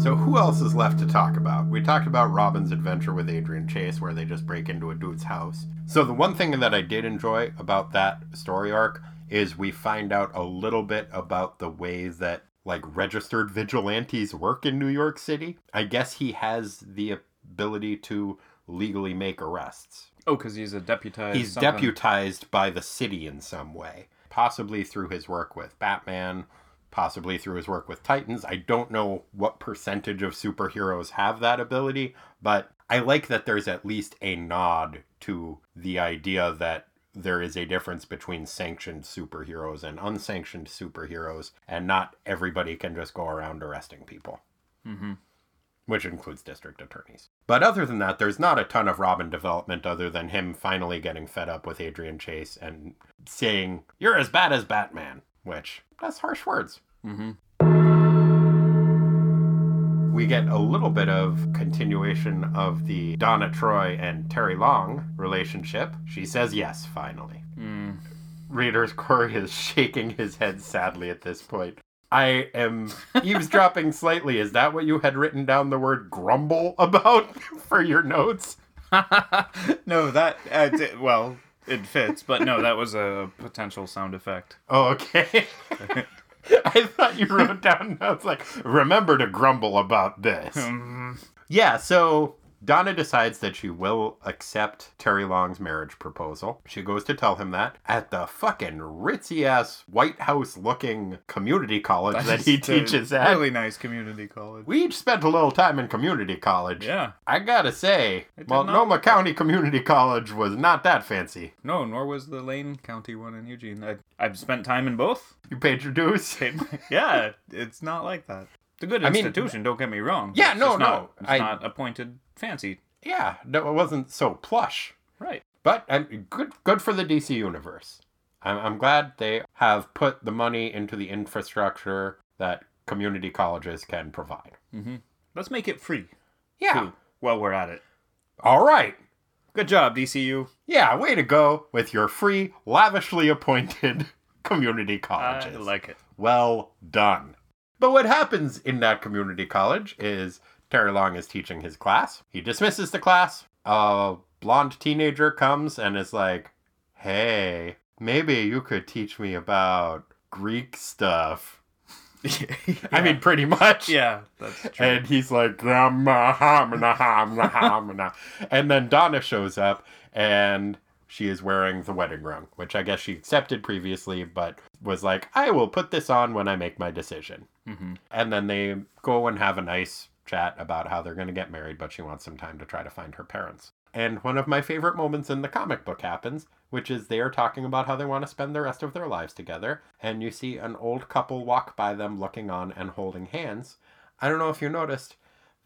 So who else is left to talk about? We talked about Robin's adventure with Adrian Chase where they just break into a dude's house. So the one thing that I did enjoy about that story arc is we find out a little bit about the ways that like registered vigilantes work in New York City. I guess he has the ability to legally make arrests. Oh, because he's a deputized. He's something. deputized by the city in some way, possibly through his work with Batman, possibly through his work with Titans. I don't know what percentage of superheroes have that ability, but I like that there's at least a nod to the idea that there is a difference between sanctioned superheroes and unsanctioned superheroes, and not everybody can just go around arresting people. Mm-hmm. Which includes district attorneys. But other than that, there's not a ton of Robin development other than him finally getting fed up with Adrian Chase and saying, You're as bad as Batman. Which, that's harsh words. Mm-hmm. We get a little bit of continuation of the Donna Troy and Terry Long relationship. She says yes, finally. Mm. Readers Corey is shaking his head sadly at this point. I am eavesdropping slightly. Is that what you had written down the word grumble about [laughs] for your notes? [laughs] no, that uh, d- well, it fits, but no, that was a potential sound effect. Oh, okay. [laughs] [laughs] I thought you wrote down notes like, remember to grumble about this. Um, [laughs] Yeah, so Donna decides that she will accept Terry Long's marriage proposal. She goes to tell him that at the fucking ritzy ass White House looking community college that he teaches at. Really nice community college. We each spent a little time in community college. Yeah. I gotta say, did not- County Community College was not that fancy. No, nor was the Lane County one in Eugene. I, I've spent time in both. You paid your dues. [laughs] yeah, it's not like that. It's a good I mean- institution. don't get me wrong. Yeah, no, no, Not, it's I- not appointed fancy. Yeah, no, it wasn't so plush. Right. But um, good, good for the DC universe. I'm, I'm glad they have put the money into the infrastructure that community colleges can provide. Mm-hmm. Let's make it free. Yeah. too, while we're at it. All right. Good job, DCU. Yeah, way to go with your free, lavishly appointed [laughs] community colleges. I like it. Well done. But what happens in that community college is Terry Long is teaching his class. He dismisses the class. A blonde teenager comes and is like, Hey, maybe you could teach me about Greek stuff. [laughs] I mean, pretty much. yeah, that's true. And he's like, and then Donna shows up and she is wearing the wedding ring, which I guess she accepted previously, but was like, I will put this on when I make my decision. Mhm. And then they go and have a nice chat about how they're going to get married, but she wants some time to try to find her parents. And one of my favorite moments in the comic book happens, which is they are talking about how they want to spend the rest of their lives together. And you see an old couple walk by them looking on and holding hands. I don't know if you noticed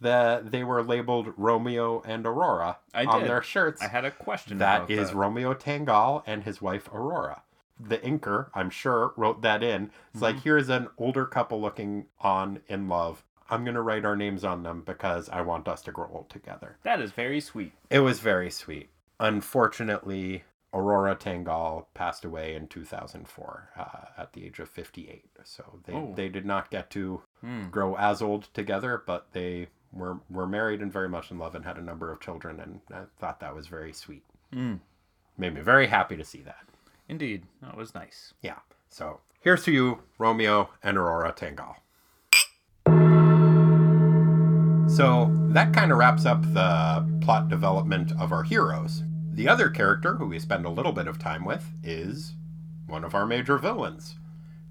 that they were labeled Romeo and Aurora on their shirts. I had a question. That about is that. Romeo Tanghal and his wife Aurora. The inker, I'm sure, wrote that in. It's like, Mm-hmm. here's an older couple looking on in love. I'm going to write our names on them because I want us to grow old together. That is very sweet. It was very sweet. Unfortunately, Aurora Tanghal passed away in 2004 uh, at the age of 58. So they, Oh. they did not get to Hmm. grow as old together, but they were, were married and very much in love and had a number of children. And I thought that was very sweet. Mm. Made me very happy to see that. Indeed, that was nice. Yeah. So here's to you, Romeo and Aurora Tanghal. So that kind of wraps up the plot development of our heroes. The other character who we spend a little bit of time with is one of our major villains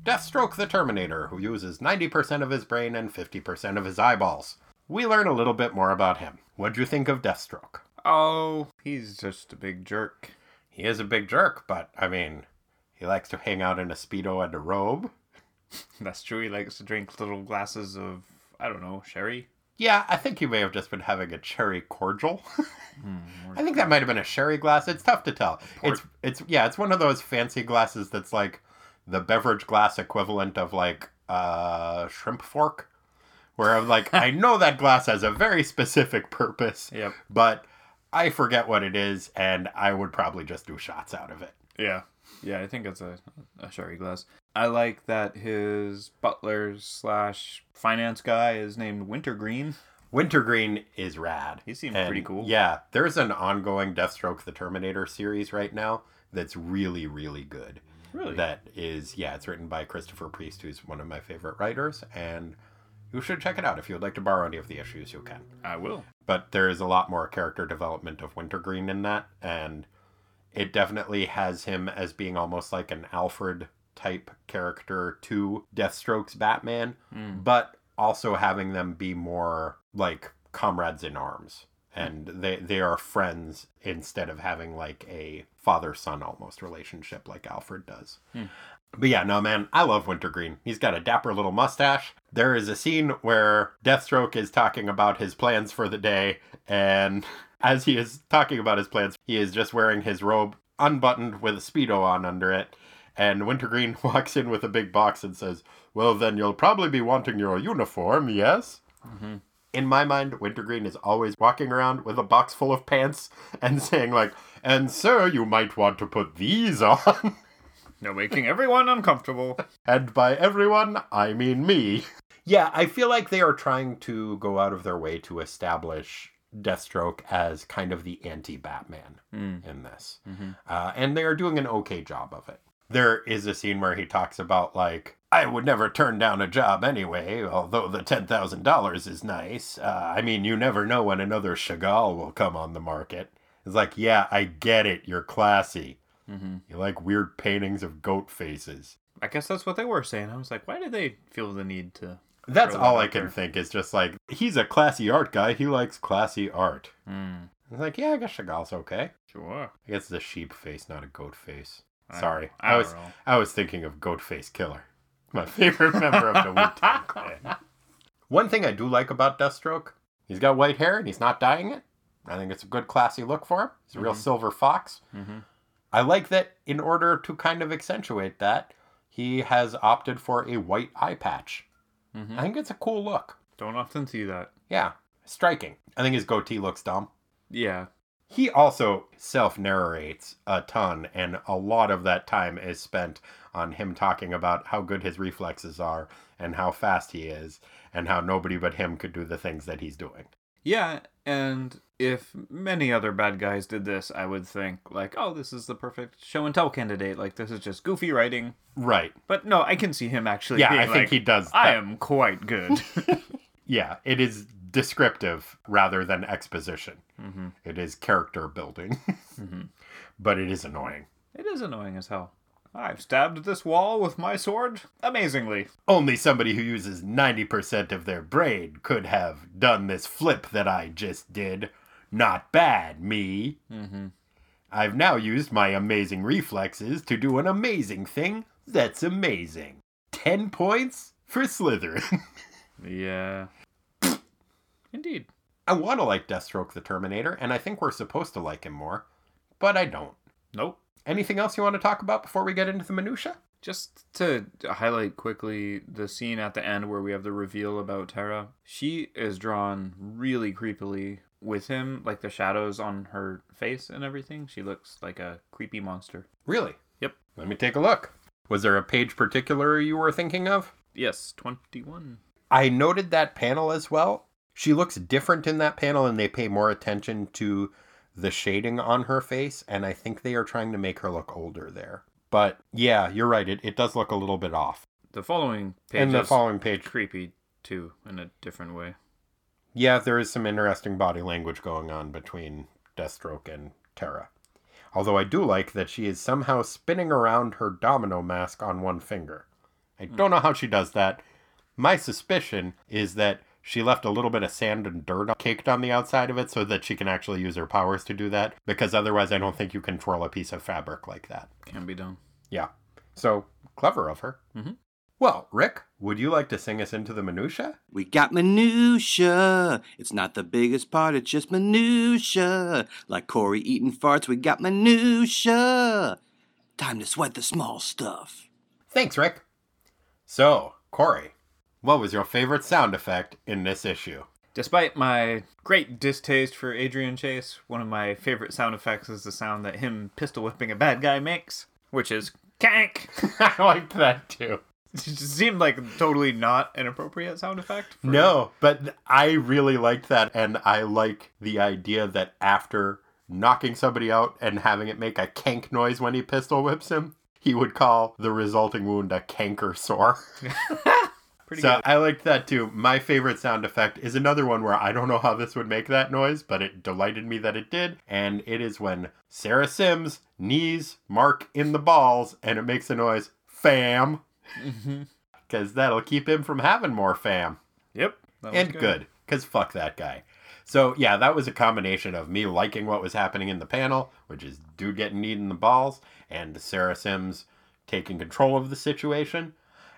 Deathstroke the Terminator, who uses 90% of his brain and 50% of his eyeballs. We learn a little bit more about him. What'd you think of Deathstroke? Oh, he's just a big jerk. He is a big jerk, but I mean, he likes to hang out in a Speedo and a robe. [laughs] That's true. He likes to drink little glasses of, I don't know, sherry. Yeah, I think he may have just been having a cherry cordial. [laughs] Hmm, I think that might have been a sherry glass. It's tough to tell. It's it's yeah, it's one of those fancy glasses that's like the beverage glass equivalent of like a shrimp fork. Where I'm like, I [laughs] know that glass has a very specific purpose, Yep. but I forget what it is, and I would probably just do shots out of it. Yeah. Yeah, I think it's a, a sherry glass. I like that his butler slash finance guy is named Wintergreen. Wintergreen is rad. He seems And, pretty cool. Yeah, there's an ongoing Deathstroke the Terminator series right now that's really, really good. Really? That is, yeah, it's written by Christopher Priest, who's one of my favorite writers, and you should check it out. If you would like to borrow any of the issues, you can. I will. But there is a lot more character development of Wintergreen in that, and it definitely has him as being almost like an Alfred type character to Deathstroke's Batman, Mm. but also having them be more like comrades in arms and they they are friends instead of having like a father son almost relationship like Alfred does. But yeah, no man, I love Wintergreen. He's got a dapper little mustache. There is a scene where Deathstroke is talking about his plans for the day, and [laughs] as he is talking about his plans, he is just wearing his robe unbuttoned with a speedo on under it. And Wintergreen [laughs] walks in with a big box and says, "Well, then you'll probably be wanting your uniform, yes?" Mm-hmm. in my mind, Wintergreen is always walking around with a box full of pants and [laughs] saying, like, and sir, you might want to put these on. No, making everyone uncomfortable. and by everyone, I mean me. Yeah, I feel like they are trying to go out of their way to establish Deathstroke as kind of the anti Batman in this. Uh, and they are doing an okay job of it. There is a scene where he talks about, like, I would never turn down a job anyway, although the $10,000 is nice. Uh, I mean, you never know when another Chagall will come on the market. It's like, yeah, I get it. You're classy. You like weird paintings of goat faces. I guess that's what they were saying. I was like, why did they feel the need to? That's all I can there? think is just like, he's a classy art guy. He likes classy art. Hmm. It's like, yeah, I guess Chagall's okay. Sure. I guess it's a sheep face, not a goat face. I- Sorry. I I, was know. I was thinking of Goat Face Killer. My favorite member of the Wu-Tang [laughs] Clan. One thing I do like about Deathstroke, he's got white hair and he's not dyeing it. I think it's a good classy look for him. He's a real silver fox. Mhm. I like that in order to kind of accentuate that, he has opted for a white eye patch. Mhm. I think it's a cool look. Don't often see that. Yeah, striking. I think his goatee looks dumb. Yeah. He also self narrates a ton, and a lot of that time is spent on him talking about how good his reflexes are and how fast he is, and how nobody but him could do the things that he's doing. Yeah, and if many other bad guys did this, I would think like, oh, this is the perfect show and tell candidate. Like this is just goofy writing. Right. But no, I can see him actually. Yeah, I think he does. I am quite good. [laughs] Yeah, it is descriptive rather than exposition. hmm It is character building, hmm [laughs] but it is annoying. It is annoying as hell. I've stabbed this wall with my sword amazingly. Only somebody who uses 90% of their brain could have done this flip that I just did. Not bad, me. Mm-hmm. I've now used my amazing reflexes to do an amazing thing that's amazing. 10 points for Slytherin. [laughs] Yeah. Indeed. I want to like Deathstroke the Terminator, and I think we're supposed to like him more, but I don't. Nope. Anything else you want to talk about before we get into the minutia? Just to highlight quickly the scene at the end where we have the reveal about Terra. She is drawn really creepily with him, like the shadows on her face and everything. She looks like a creepy monster. Really? Yep. Let me take a look. Was there a page particular you were thinking of? Yes, 21. I noted that panel as well. She looks different in that panel, and they pay more attention to the shading on her face, and I think they are trying to make her look older there. But yeah, you're right. It, it does look a little bit off. The following page And the is following page, creepy too, in a different way. yeah, there is some interesting body language going on between Deathstroke and Terra. Although I do like that she is somehow spinning around her domino mask on one finger. I don't hmm. know how she does that. My suspicion is that she left a little bit of sand and dirt caked on the outside of it so that she can actually use her powers to do that, because otherwise I don't think you can twirl a piece of fabric like that. Can be done. Yeah. So clever of her. Mhm. Well, Rick, would you like to sing us into the minutia? We got minutia. It's not the biggest part, it's just minutia. Like Corey eating farts, we got minutia. Time to sweat the small stuff. Thanks, Rick. So, Corey, what was your favorite sound effect in this issue? Despite my great distaste for Adrian Chase, one of my favorite sound effects is the sound that him pistol whipping a bad guy makes, which is kank. [laughs] I liked that too. It just seemed like totally not an appropriate sound effect. for- No, but I really liked that, and I like the idea that after knocking somebody out and having it make a kank noise when he pistol whips him, he would call the resulting wound a canker sore. [laughs] Pretty so good. I liked that too. My favorite sound effect is another one where I don't know how this would make that noise, but it delighted me that it did. And it is when Sarah Simms knees Mark in the balls and it makes a noise, fam. Mm-hmm. [laughs] Because that'll keep him from having more fam. Yep. And good, because fuck that guy. So yeah, that was a combination of me liking what was happening in the panel, which is dude getting kneed in the balls, and Sarah Simms taking control of the situation.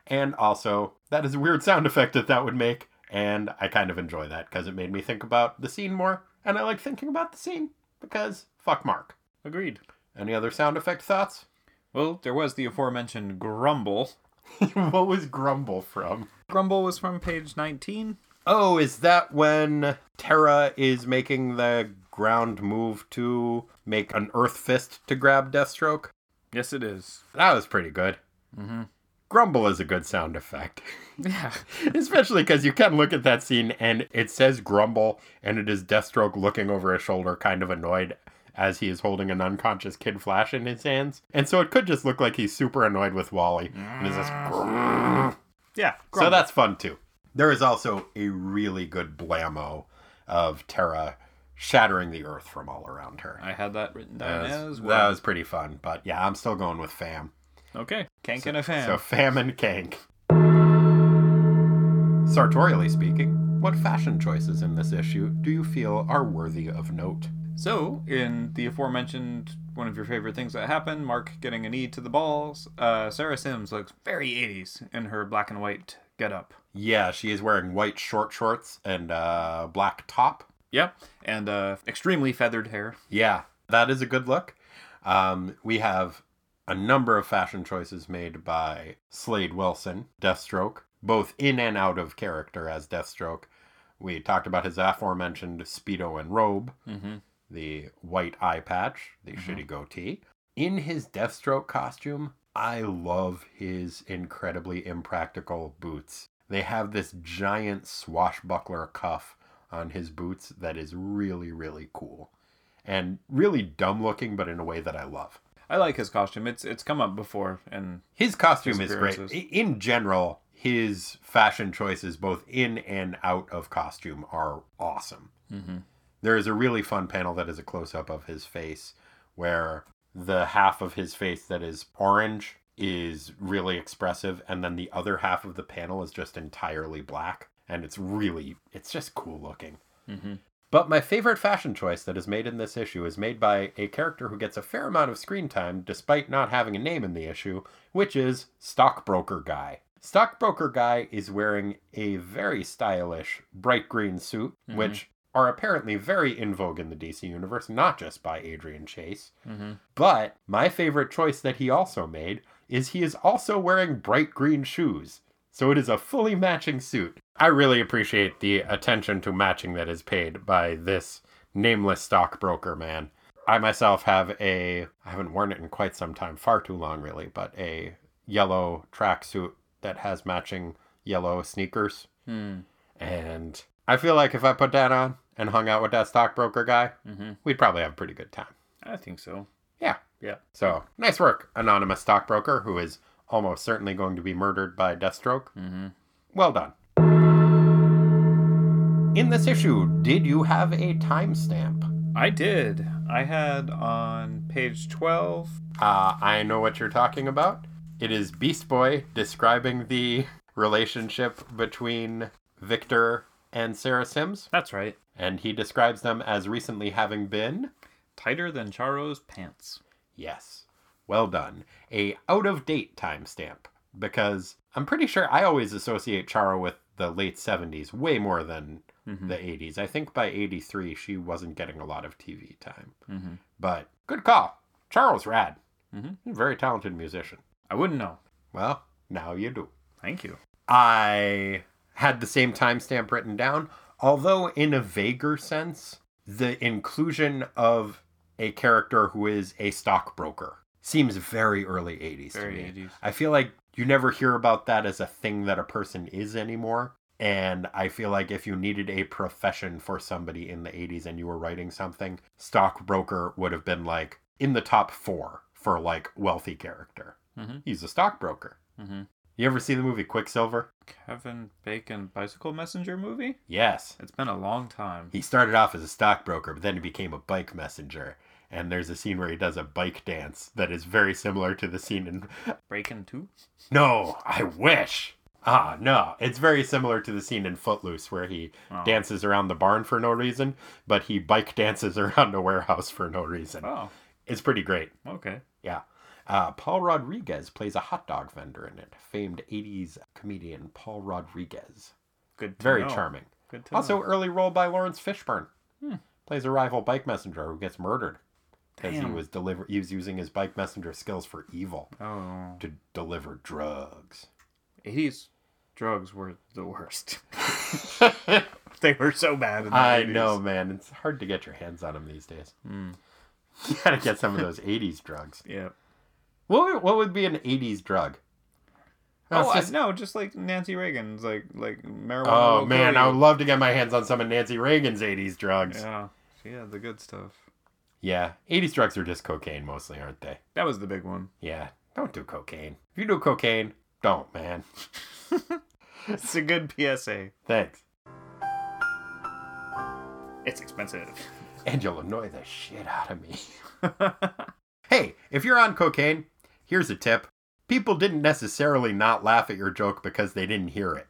And also, that is a weird sound effect that that would make, and I kind of enjoy that because it made me think about the scene more, and I like thinking about the scene because fuck Mark. Agreed. Any other sound effect thoughts? Well, there was the aforementioned grumble. [laughs] what was Grumble from? Grumble was from page 19. Oh, is that when Terra is making the ground move to make an Earth Fist to grab Deathstroke? Yes, it is. That was pretty good. Mm-hmm. Grumble is a good sound effect. [laughs] Yeah. [laughs] Especially because you can look at that scene and it says grumble and it is Deathstroke looking over his shoulder, kind of annoyed as he is holding an unconscious Kid Flash in his hands. And so it could just look like he's super annoyed with Wally. And is just mm. Yeah. So that's fun too. There is also a really good blammo of Terra shattering the earth from all around her. I had that written That down was, as well. that was pretty fun. But yeah, I'm still going with fam. Okay. Kank and a. So fam and kank. Sartorially speaking, what fashion choices in this issue do you feel are worthy of note? So, in the aforementioned one of your favorite things that happened, Mark getting a knee to the balls, uh, Sarah Simms looks very 80s in her black and white getup. Yeah, she is wearing white short shorts and uh, black top. Yep, and uh, extremely feathered hair. Yeah, that is a good look. Um, we have a number of fashion choices made by Slade Wilson, Deathstroke, both in and out of character as Deathstroke. We talked about his aforementioned Speedo and robe, Mm-hmm. the white eye patch, the shitty goatee. In his Deathstroke costume, I love his incredibly impractical boots. They have this giant swashbuckler cuff on his boots that is really, really cool. And really dumb looking, but in a way that I love. I like his costume. It's it's come up before, and His costume His is great. In general, his fashion choices, both in and out of costume, are awesome. Mhm. There is a really fun panel that is a close up of his face where the half of his face that is orange is really expressive, and then the other half of the panel is just entirely black. And it's really, it's just cool looking. Mhm. But my favorite fashion choice that is made in this issue is made by a character who gets a fair amount of screen time despite not having a name in the issue, which is Stockbroker Guy. Stockbroker Guy is wearing a very stylish bright green suit, which are apparently very in vogue in the DC universe, not just by Adrian Chase. Mhm. But my favorite choice that he also made is he is also wearing bright green shoes. So it is a fully matching suit. I really appreciate the attention to matching that is paid by this nameless stockbroker man. I myself have a, I haven't worn it in quite some time, far too long really, but a yellow tracksuit that has matching yellow sneakers. Hmm. And I feel like if I put that on and hung out with that stockbroker guy, Mhm. we'd probably have a pretty good time. I think so. Yeah. Yeah. So nice work, anonymous stockbroker who is almost certainly going to be murdered by Deathstroke. Mm-hmm. Well done. In this issue, did you have a timestamp? I did. I had on page 12. Uh, I know what you're talking about. It is Beast Boy describing the relationship between Victor and Sarah Simms, That's right. and he describes them as recently having been Tighter than Charo's pants. Yes. Well done. A out of date timestamp because I'm pretty sure I always associate Charo with the late 70s way more than Mhm. the 80s. I think by 83 she wasn't getting a lot of TV time. Mhm. But good call. Charo's rad. Mhm. Very talented musician. I wouldn't know. Well, now you do. Thank you. I had the same timestamp written down, although in a vaguer sense, the inclusion of a character who is a stockbroker seems very early 80s Very to me. 80s. I feel like you never hear about that as a thing that a person is anymore. And I feel like if you needed a profession for somebody in the 80s and you were writing something, stockbroker would have been like in the top four for like wealthy character. Mhm. He's a stockbroker. Mm-hmm. You ever see the movie Quicksilver? Kevin Bacon Bicycle Messenger movie? Yes. It's been a long time. He started off as a stockbroker, but then he became a bike messenger. And there's a scene where he does a bike dance that is very similar to the scene in. Breakin' 2? No, I wish. Ah, no. It's very similar to the scene in Footloose where he Oh. dances around the barn for no reason, but he bike dances [laughs] around a warehouse for no reason. Oh, It's pretty great. okay. Yeah. Uh, Paul Rodriguez plays a hot dog vendor in it. Famed 80s comedian Paul Rodriguez. Good. To Very know. charming. Good to Also, know. early role by Laurence Fishburne. Plays a rival bike messenger who gets murdered because he was deliver he was using his bike messenger skills for evil Oh, to deliver drugs. 80s drugs were the worst. [laughs] [laughs] they were so bad. In the I 80s. know, man. It's hard to get your hands on them these days. Hmm. [laughs] You gotta get some of those '80s drugs. Yeah. What would, what would be an '80s drug? Oh, I- just- no, just like Nancy Reagan's, like like marijuana. oh man, I would love to get my hands on some of Nancy Reagan's '80s drugs. Yeah, she had the good stuff. Yeah, 80s drugs are just cocaine mostly, aren't they? That was the big one. Yeah, don't do cocaine. If you do cocaine, don't, man. [laughs] It's a good PSA. Thanks. It's expensive. And you'll annoy the shit out of me. [laughs] hey, if you're on cocaine, here's a tip. People didn't necessarily not laugh at your joke because they didn't hear it.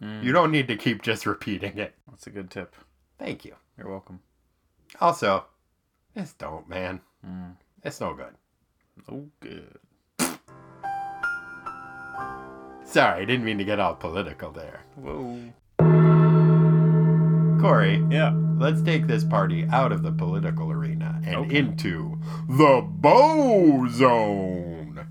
Hmm. You don't need to keep just repeating it. That's a good tip. Thank you. You're welcome. Also, just don't, man. Mm. It's no good. No good. Sorry, I didn't mean to get all political there. Whoa. Corey, Yeah. let's take this party out of the political arena and Okay. into the Bow Zone.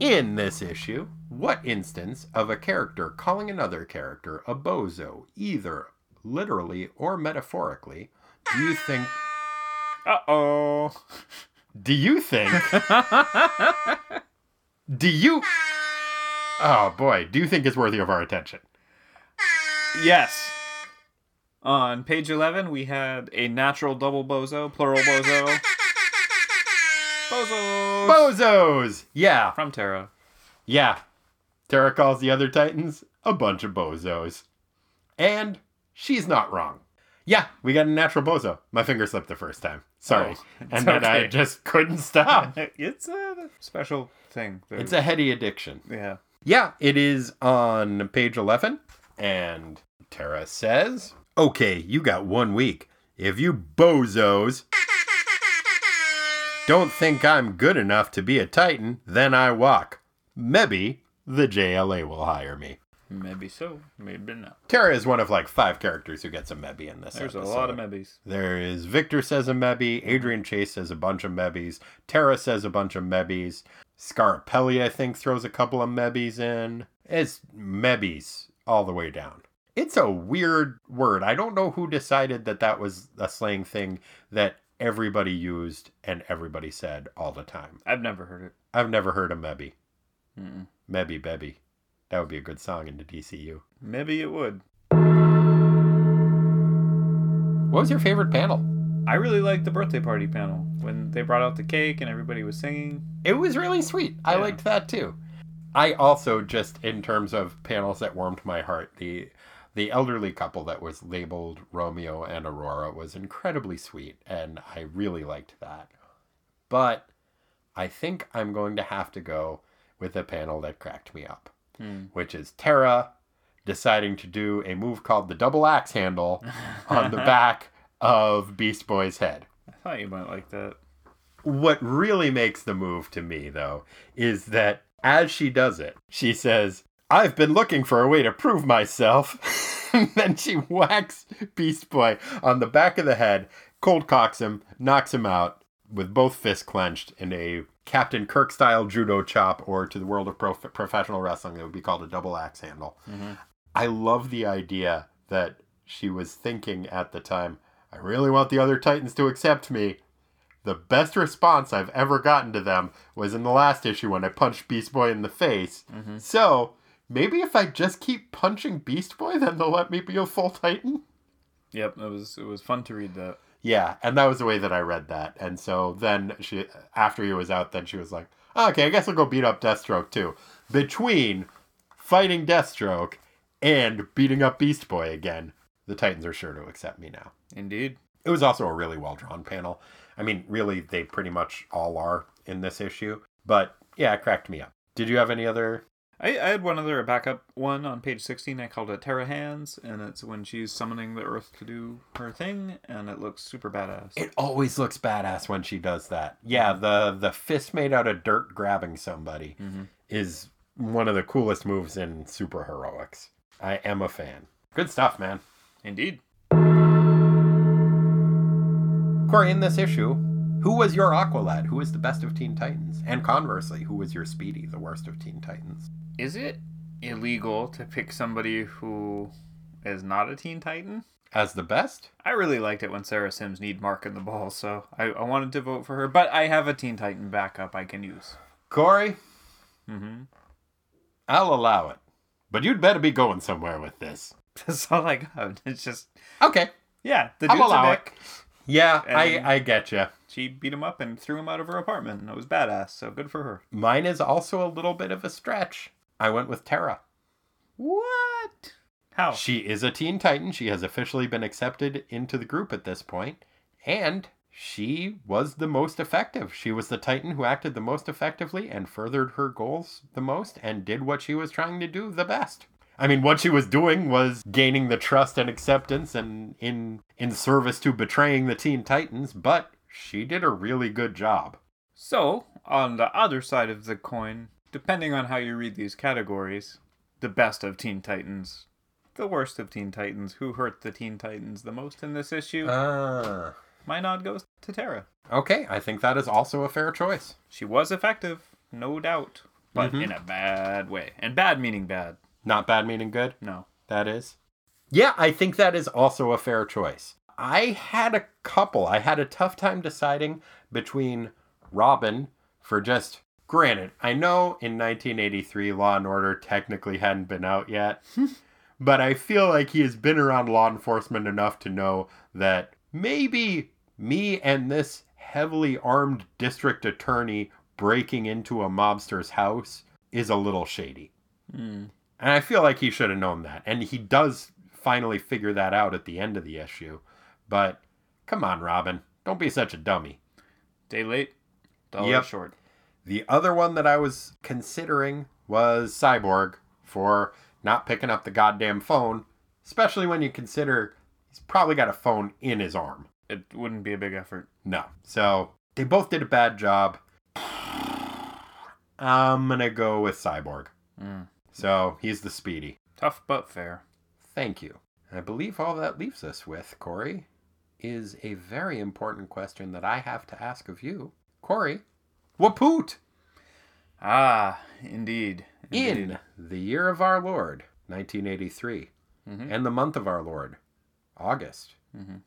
In this issue, what instance of a character calling another character a bozo, either literally or metaphorically, do you think? Uh oh. Do you think? [laughs] do you? Oh boy, do you think is worthy of our attention? Yes. On page 11, we had a natural double bozo, plural bozo. Bozo! Bozos. Yeah, From Terra. Yeah. Terra calls the other Titans a bunch of bozos. And she's not wrong. Yeah, we got a natural bozo. My finger slipped the first time. Sorry. Oh, [laughs] and then I just couldn't stop. [laughs] It's a special thing. it's a heady addiction. Yeah. Yeah, it is on page 11. And Terra says, Okay, you got one week. If you bozos don't think I'm good enough to be a Titan, then I walk. Maybe the JLA will hire me. Maybe so. Maybe not. Terra is one of like five characters who gets a Mebby in this There's episode. a lot of Mebbies. There is Victor says a Mebby, Adrian Chase says a bunch of Mebbies, Terra says a bunch of Mebbies, Scarapelli I think throws a couple of Mebbies in. It's Mebbies all the way down. It's a weird word. I don't know who decided that that was a slang thing that everybody used and everybody said all the time. I've never heard it. I've never heard a Mebby. Mm-mm. Mebby Bebby. That would be a good song in the DCU. Maybe it would. What was your favorite panel? I really liked the birthday party panel when they brought out the cake and everybody was singing. It was really sweet. I Yeah. liked that too. I also just in terms of panels that warmed my heart, the the elderly couple that was labeled Romeo and Aurora was incredibly sweet and I really liked that. But I think I'm going to have to go with a panel that cracked me up, Hmm. which is Terra deciding to do a move called the double axe handle on the [laughs] back of Beast Boy's head. I thought you might like that. What really makes the move to me, though, is that as she does it, she says, I've been looking for a way to prove myself. [laughs] and then she whacks Beast Boy on the back of the head, cold cocks him, knocks him out with both fists clenched in a Captain Kirk style judo chop, or to the world of pro- professional wrestling, it would be called a double axe handle. Mm-hmm. I love the idea that she was thinking at the time, I really want the other Titans to accept me. The best response I've ever gotten to them was in the last issue when I punched Beast Boy in the face. Mm-hmm. So maybe if I just keep punching Beast Boy, then they'll let me be a full Titan. Yep, it was it was fun to read that. Yeah, and that was the way that I read that. And so then she, after he was out, then she was like, ah, "Okay, I guess I'll go beat up Deathstroke too." Between fighting Deathstroke and beating up Beast Boy again, the Titans are sure to accept me now. Indeed. It was also a really well drawn panel. I mean, really, they pretty much all are in this issue. But yeah, it cracked me up. Did you have any other I, I had one other backup one on page 16. I called it Terra Hands, and it's when she's summoning the Earth to do her thing, and it looks super badass. It always looks badass when she does that. Yeah, mm-hmm. the the fist made out of dirt grabbing somebody mm-hmm. is one of the coolest moves in super heroics. I am a fan. Good stuff, man. Indeed. Corey, in this issue, who was your Aqualad? Who was the best of Teen Titans? And conversely, who was your Speedy, the worst of Teen Titans? Is it illegal to pick somebody who is not a Teen Titan? As the best? I really liked it when Sarah Simms need marking the ball, so I, I wanted to vote for her. But I have a Teen Titan backup I can use. Corey, Mm-hmm. I'll allow it. But you'd better be going somewhere with this. [laughs] That's all I got. It's just Okay. yeah, the dude's a allow dick. Yeah, And- I, I get you. She beat him up and threw him out of her apartment, and it was badass. So good for her. Mine is also a little bit of a stretch. I went with Terra. What? How? She is a Teen Titan. She has officially been accepted into the group at this point, and she was the most effective. She was the Titan who acted the most effectively and furthered her goals the most and did what she was trying to do the best. I mean, what she was doing was gaining the trust and acceptance and in in service to betraying the Teen Titans, but she did a really good job. So, on the other side of the coin, depending on how you read these categories, the best of Teen Titans, the worst of Teen Titans, who hurt the Teen Titans the most in this issue, Ah. my nod goes to Terra. Okay, I think that is also a fair choice. She was effective, no doubt, but Mhm. in a bad way. And bad meaning bad. Not bad meaning good. No. That is. Yeah, I think that is also a fair choice. I had a couple. I had a tough time deciding between Robin for just granted, I know in 1983 Law and Order technically hadn't been out yet, [laughs] but I feel like he has been around law enforcement enough to know that maybe me and this heavily armed district attorney breaking into a mobster's house is a little shady. Hmm. And I feel like he should have known that. And he does finally figure that out at the end of the issue. But come on, Robin. Don't be such a dummy. Day late, dollar Yep. short. The other one that I was considering was Cyborg for not picking up the goddamn phone, especially when you consider he's probably got a phone in his arm. It wouldn't be a big effort. No. So they both did a bad job. [sighs] I'm going to go with Cyborg. Mm. So he's the speedy. Tough but fair. Thank you. I believe all that leaves us with, Corey, is a very important question that I have to ask of you. Corey, Wapoot! Ah, indeed. indeed. In the year of our Lord, 1983, Mhm. and the month of our Lord, August, Mhm.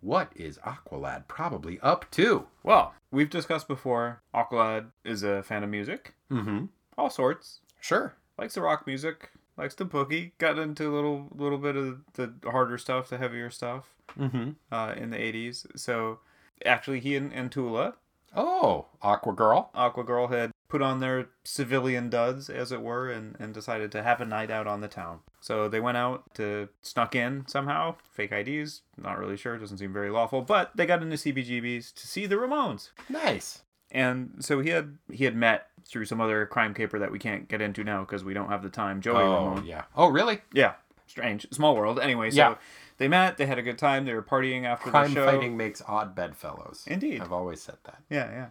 what is Aqualad probably up to? Well, we've discussed before, Aqualad is a fan of music. Mm-hmm. All sorts. Sure. Likes the rock music. Likes the boogie. Got into a little little bit of the harder stuff, the heavier stuff Mm-hmm. uh, in the 80s. So actually, he and, and Tula, Oh, Aqua Girl. Aqua Girl, had put on their civilian duds, as it were, and, and decided to have a night out on the town. So they went out to snuck in somehow. Fake IDs. Not really sure. Doesn't seem very lawful. But they got into CBGBs to see the Ramones. Nice. And so he had he had met through some other crime caper that we can't get into now because we don't have the time. Joey oh, Ramone. yeah. Oh, really? Yeah, strange, small world. Anyway, so Yeah. they met. They had a good time. They were partying after Crime the show. Crime fighting makes odd bedfellows. Indeed. I've always said that. Yeah, yeah.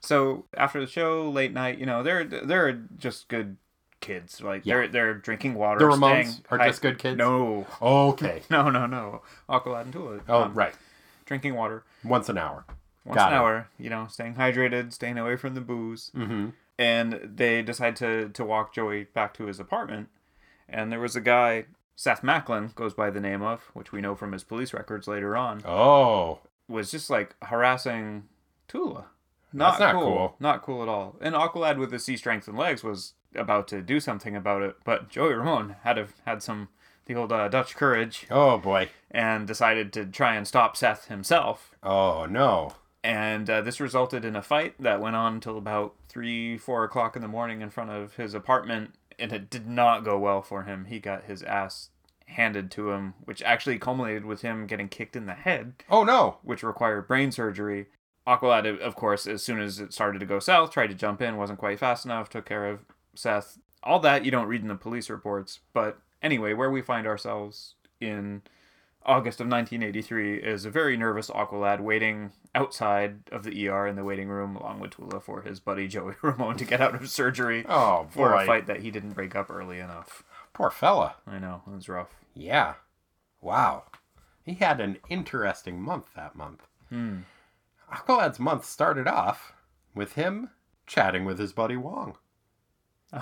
So after the show, late night, you know, they're they're just good kids. Like Yeah. they're they're drinking water. The Ramones are hy- just good kids? No, Okay. [laughs] no, no, no. Aqualad and Tula. Oh, um, right. Drinking water Once an hour. Once Got an it. hour. You know, staying hydrated, staying away from the booze. Mm-hmm. and they decide to to walk Joey back to his apartment. And there was a guy, Seth Macklin goes by the name of, which we know from his police records later on, Oh. was just like harassing Tula. That's not cool. Not cool at all. And Aqualad with the sea strength and legs was about to do something about it, but Joey Ramone had a, had some the old uh, Dutch courage Oh, boy. and decided to try and stop Seth himself. Oh, no. And uh, this resulted in a fight that went on until about three, four o'clock in the morning in front of his apartment, and it did not go well for him. He got his ass handed to him, which actually culminated with him getting kicked in the head, Oh, no. which required brain surgery. Aqualad, of course, as soon as it started to go south, tried to jump in, wasn't quite fast enough, took care of Seth. all that you don't read in the police reports. But anyway, where we find ourselves in August of 1983 is a very nervous Aqualad waiting outside of the ER in the waiting room along with Tula for his buddy Joey [laughs] Ramone to get out of surgery Oh, for boy. a fight that he didn't break up early enough. Poor fella. I know, it was rough. Yeah. Wow. He had an interesting month that month. Hmm. Aqualad's month started off with him chatting with his buddy Wong. [laughs]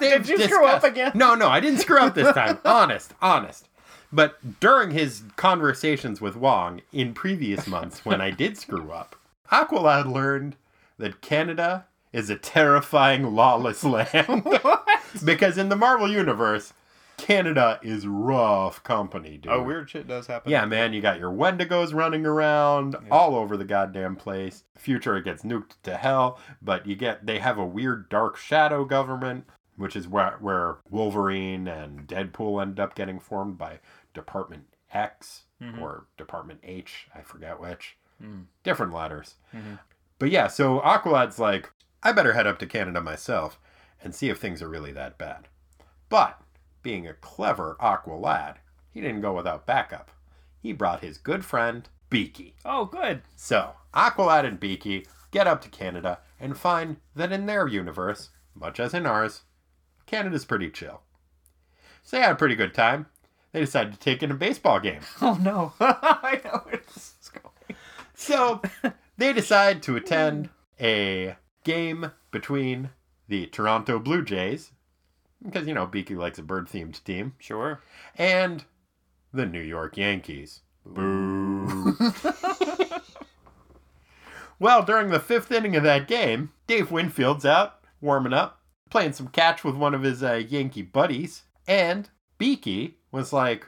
Did you screw up again? No, no, I didn't screw up this time. [laughs] honest, honest. But during his conversations with Wong in previous months, when I did screw up, Aqualad learned that Canada is a terrifying, lawless land. [laughs] because in the Marvel Universe, Canada is rough company, dude. Oh, weird shit does happen. Yeah, man, you got your Wendigos running around all over the goddamn place. Future it gets nuked to hell, but you get they have a weird dark shadow government, which is where where Wolverine and Deadpool end up getting formed by Department X mm-hmm. or Department H, I forget which. Mm. Different letters. Mm-hmm. But yeah, so Aqualad's like, I better head up to Canada myself and see if things are really that bad. But being a clever Aqualad, he didn't go without backup. He brought his good friend, Beaky. Oh, good. So, Aqualad and Beaky get up to Canada and find that in their universe, much as in ours, Canada's pretty chill. So they had a pretty good time. They decided to take in a baseball game. [laughs] Oh no. [laughs] I know where this is going. So [laughs] they decide to attend a game between the Toronto Blue Jays, because, you know, Beaky likes a bird themed team, Sure. and the New York Yankees. Boo. well, during the fifth inning of that game, Dave Winfield's out, warming up, playing some catch with one of his uh, Yankee buddies, and Beaky was like,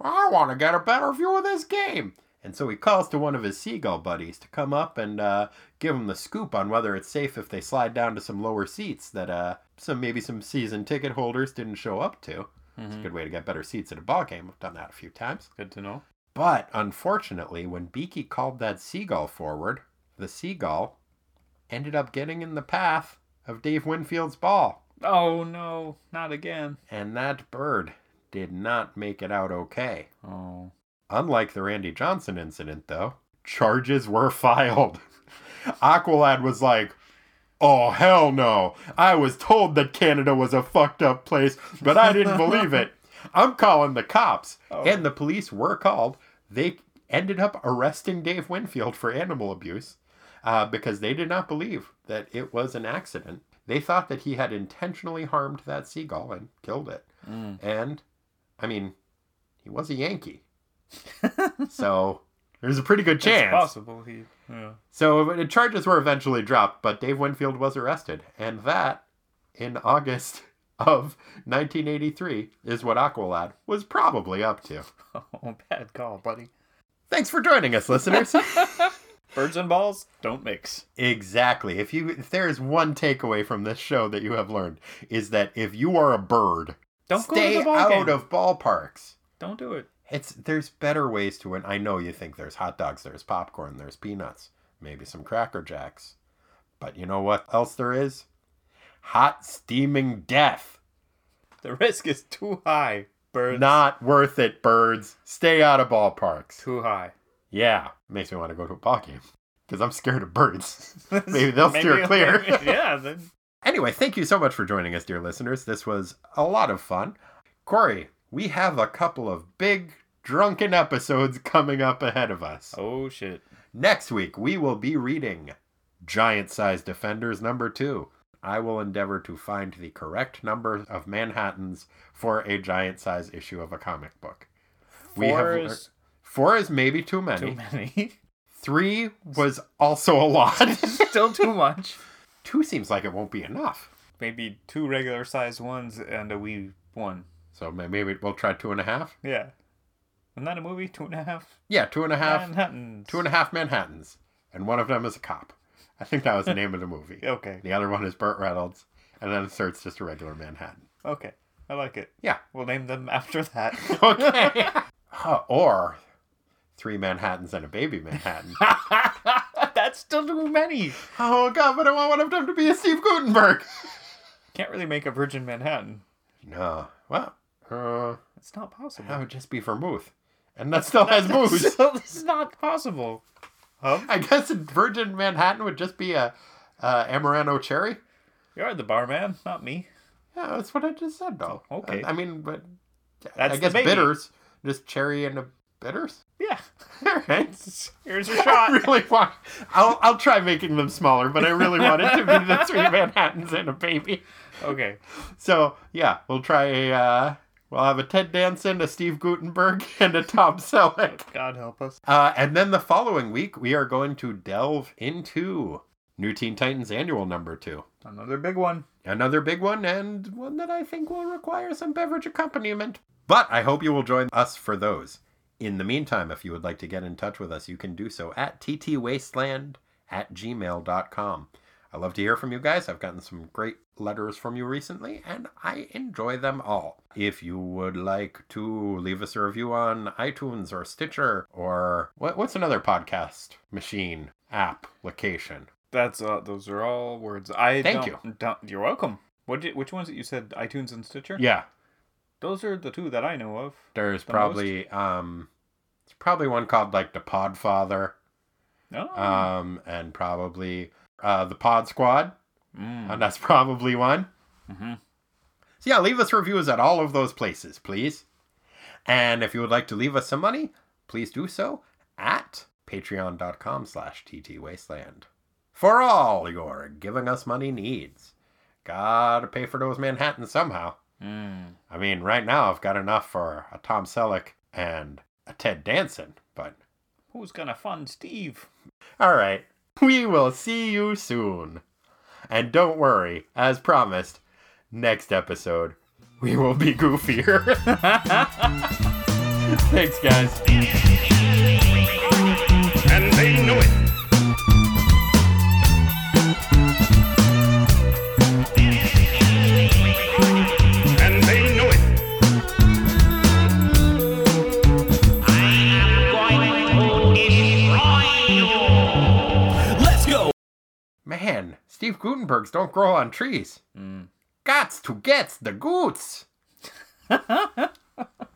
I want to get a better view of this game. And so he calls to one of his seagull buddies to come up and uh, give him the scoop on whether it's safe if they slide down to some lower seats that uh, some maybe some season ticket holders didn't show up to. It's a good way to get better seats at a ball game. I've done that a few times. Good to know. But unfortunately, when Beaky called that seagull forward, the seagull ended up getting in the path of Dave Winfield's ball. Oh no, not again. And that bird did not make it out okay. Oh. Unlike the Randy Johnson incident, though, charges were [laughs] filed. Aqualad was like, Oh, hell no. I was told that Canada was a fucked up place, but I didn't believe it. [laughs] I'm calling the cops. And the police were called. They ended up arresting Dave Winfield for animal abuse uh, because they did not believe that it was an accident. They thought that he had intentionally harmed that seagull and killed it. And, I mean, he was a Yankee. [laughs] so there's a pretty good It's chance. possible he. Yeah. So the charges were eventually dropped, but Dave Winfield was arrested. And that, in August of 1983, is what Aqualad was probably up to. [laughs] Oh, bad call, buddy. Thanks for joining us, listeners. [laughs] Birds and balls don't mix. exactly. If you if there is one takeaway from this show that you have learned is that if you are a bird, Don't go to stay the ball out game. of ballparks. Don't do it. It's there's better ways to win. I know you think there's hot dogs, there's popcorn, there's peanuts, maybe some cracker jacks. But you know what else there is? Hot steaming death. The risk is too high. Birds. Not worth it, birds. Stay out of ballparks. too high. Yeah, makes me want to go to a ball game because I'm scared of birds. [laughs] Maybe they'll steer clear. [laughs] yeah. Then. Anyway, thank you so much for joining us, dear listeners. This was a lot of fun. Corey, we have a couple of big drunken episodes [laughs] coming up ahead of us. Oh shit. Next week, we will be reading Giant Size Defenders number two. I will endeavor to find the correct number of Manhattans for a giant size issue of a comic book. Four is four is maybe too many. too many. [laughs] Three was also a lot. Still too much. [laughs] two seems like it won't be enough. Maybe two regular sized ones and a wee one. So maybe we'll try two and a half. Yeah. Isn't that a movie? Two and a half? Yeah, two and a half. Manhattans. Two and a half Manhattans, and one of them is a cop. I think that was the name of the movie. [laughs] Okay. The other one is Burt Reynolds, and then the third's just a regular Manhattan. Okay. I like it. Yeah. We'll name them after that. [laughs] [laughs] Okay. Or three Manhattans and a baby Manhattan. That's still too many. oh God, but I want one of them to be a Steve Guttenberg. [laughs] can't really make a Virgin Manhattan. No. Well, uh, It's not possible. that would just be vermouth. And that still has booze. So this is not possible. Huh? I guess a Virgin Manhattan would just be a uh, Amaretto cherry. You're the barman, not me. Yeah, that's what I just said, though. Okay. I, I mean, but That's I guess bitters, just cherry and a bitters. Yeah. [laughs] All right. Here's your [laughs] I shot. really want. I'll I'll try making them smaller, but I really want it to be the three [laughs] Manhattans and a baby. Okay. So yeah, we'll try a. Uh, we'll have a Ted Danson, a Steve Guttenberg, and a Tom Selleck. God help us. Uh, and then the following week, we are going to delve into New Teen Titans Annual Number Two. Another big one. Another big one, and one that I think will require some beverage accompaniment. But I hope you will join us for those. In the meantime, if you would like to get in touch with us, you can do so at ttwasteland at gmail.com. I love to hear from you guys. I've gotten some great letters from you recently, and I enjoy them all. If you would like to leave us a review on iTunes or Stitcher or what, what's another podcast machine application? That's uh, those are all words. I Thank don't, Don't, you're welcome. What did, which ones that you said? iTunes and Stitcher. Yeah, Those are the two that I know of. There's The probably um it's probably one called like the Podfather, No. um, and probably uh the Pod Squad. Mm. And that's [laughs] probably one. Mhm. So yeah, leave us reviews at all of those places, please. And if you would like to leave us some money, please do so at patreon.com slash ttwasteland. For all your giving us money needs. Gotta pay for those Manhattans somehow. Mm. I mean, right now I've got enough for a Tom Selleck and a Ted Danson, but Who's gonna fund Steve? all right, we will see you soon. And don't worry, as promised, next episode we will be goofier. [laughs] Thanks, guys. Man, Steve Guttenbergs don't grow on trees. Mm. Gots to get the goots. [laughs]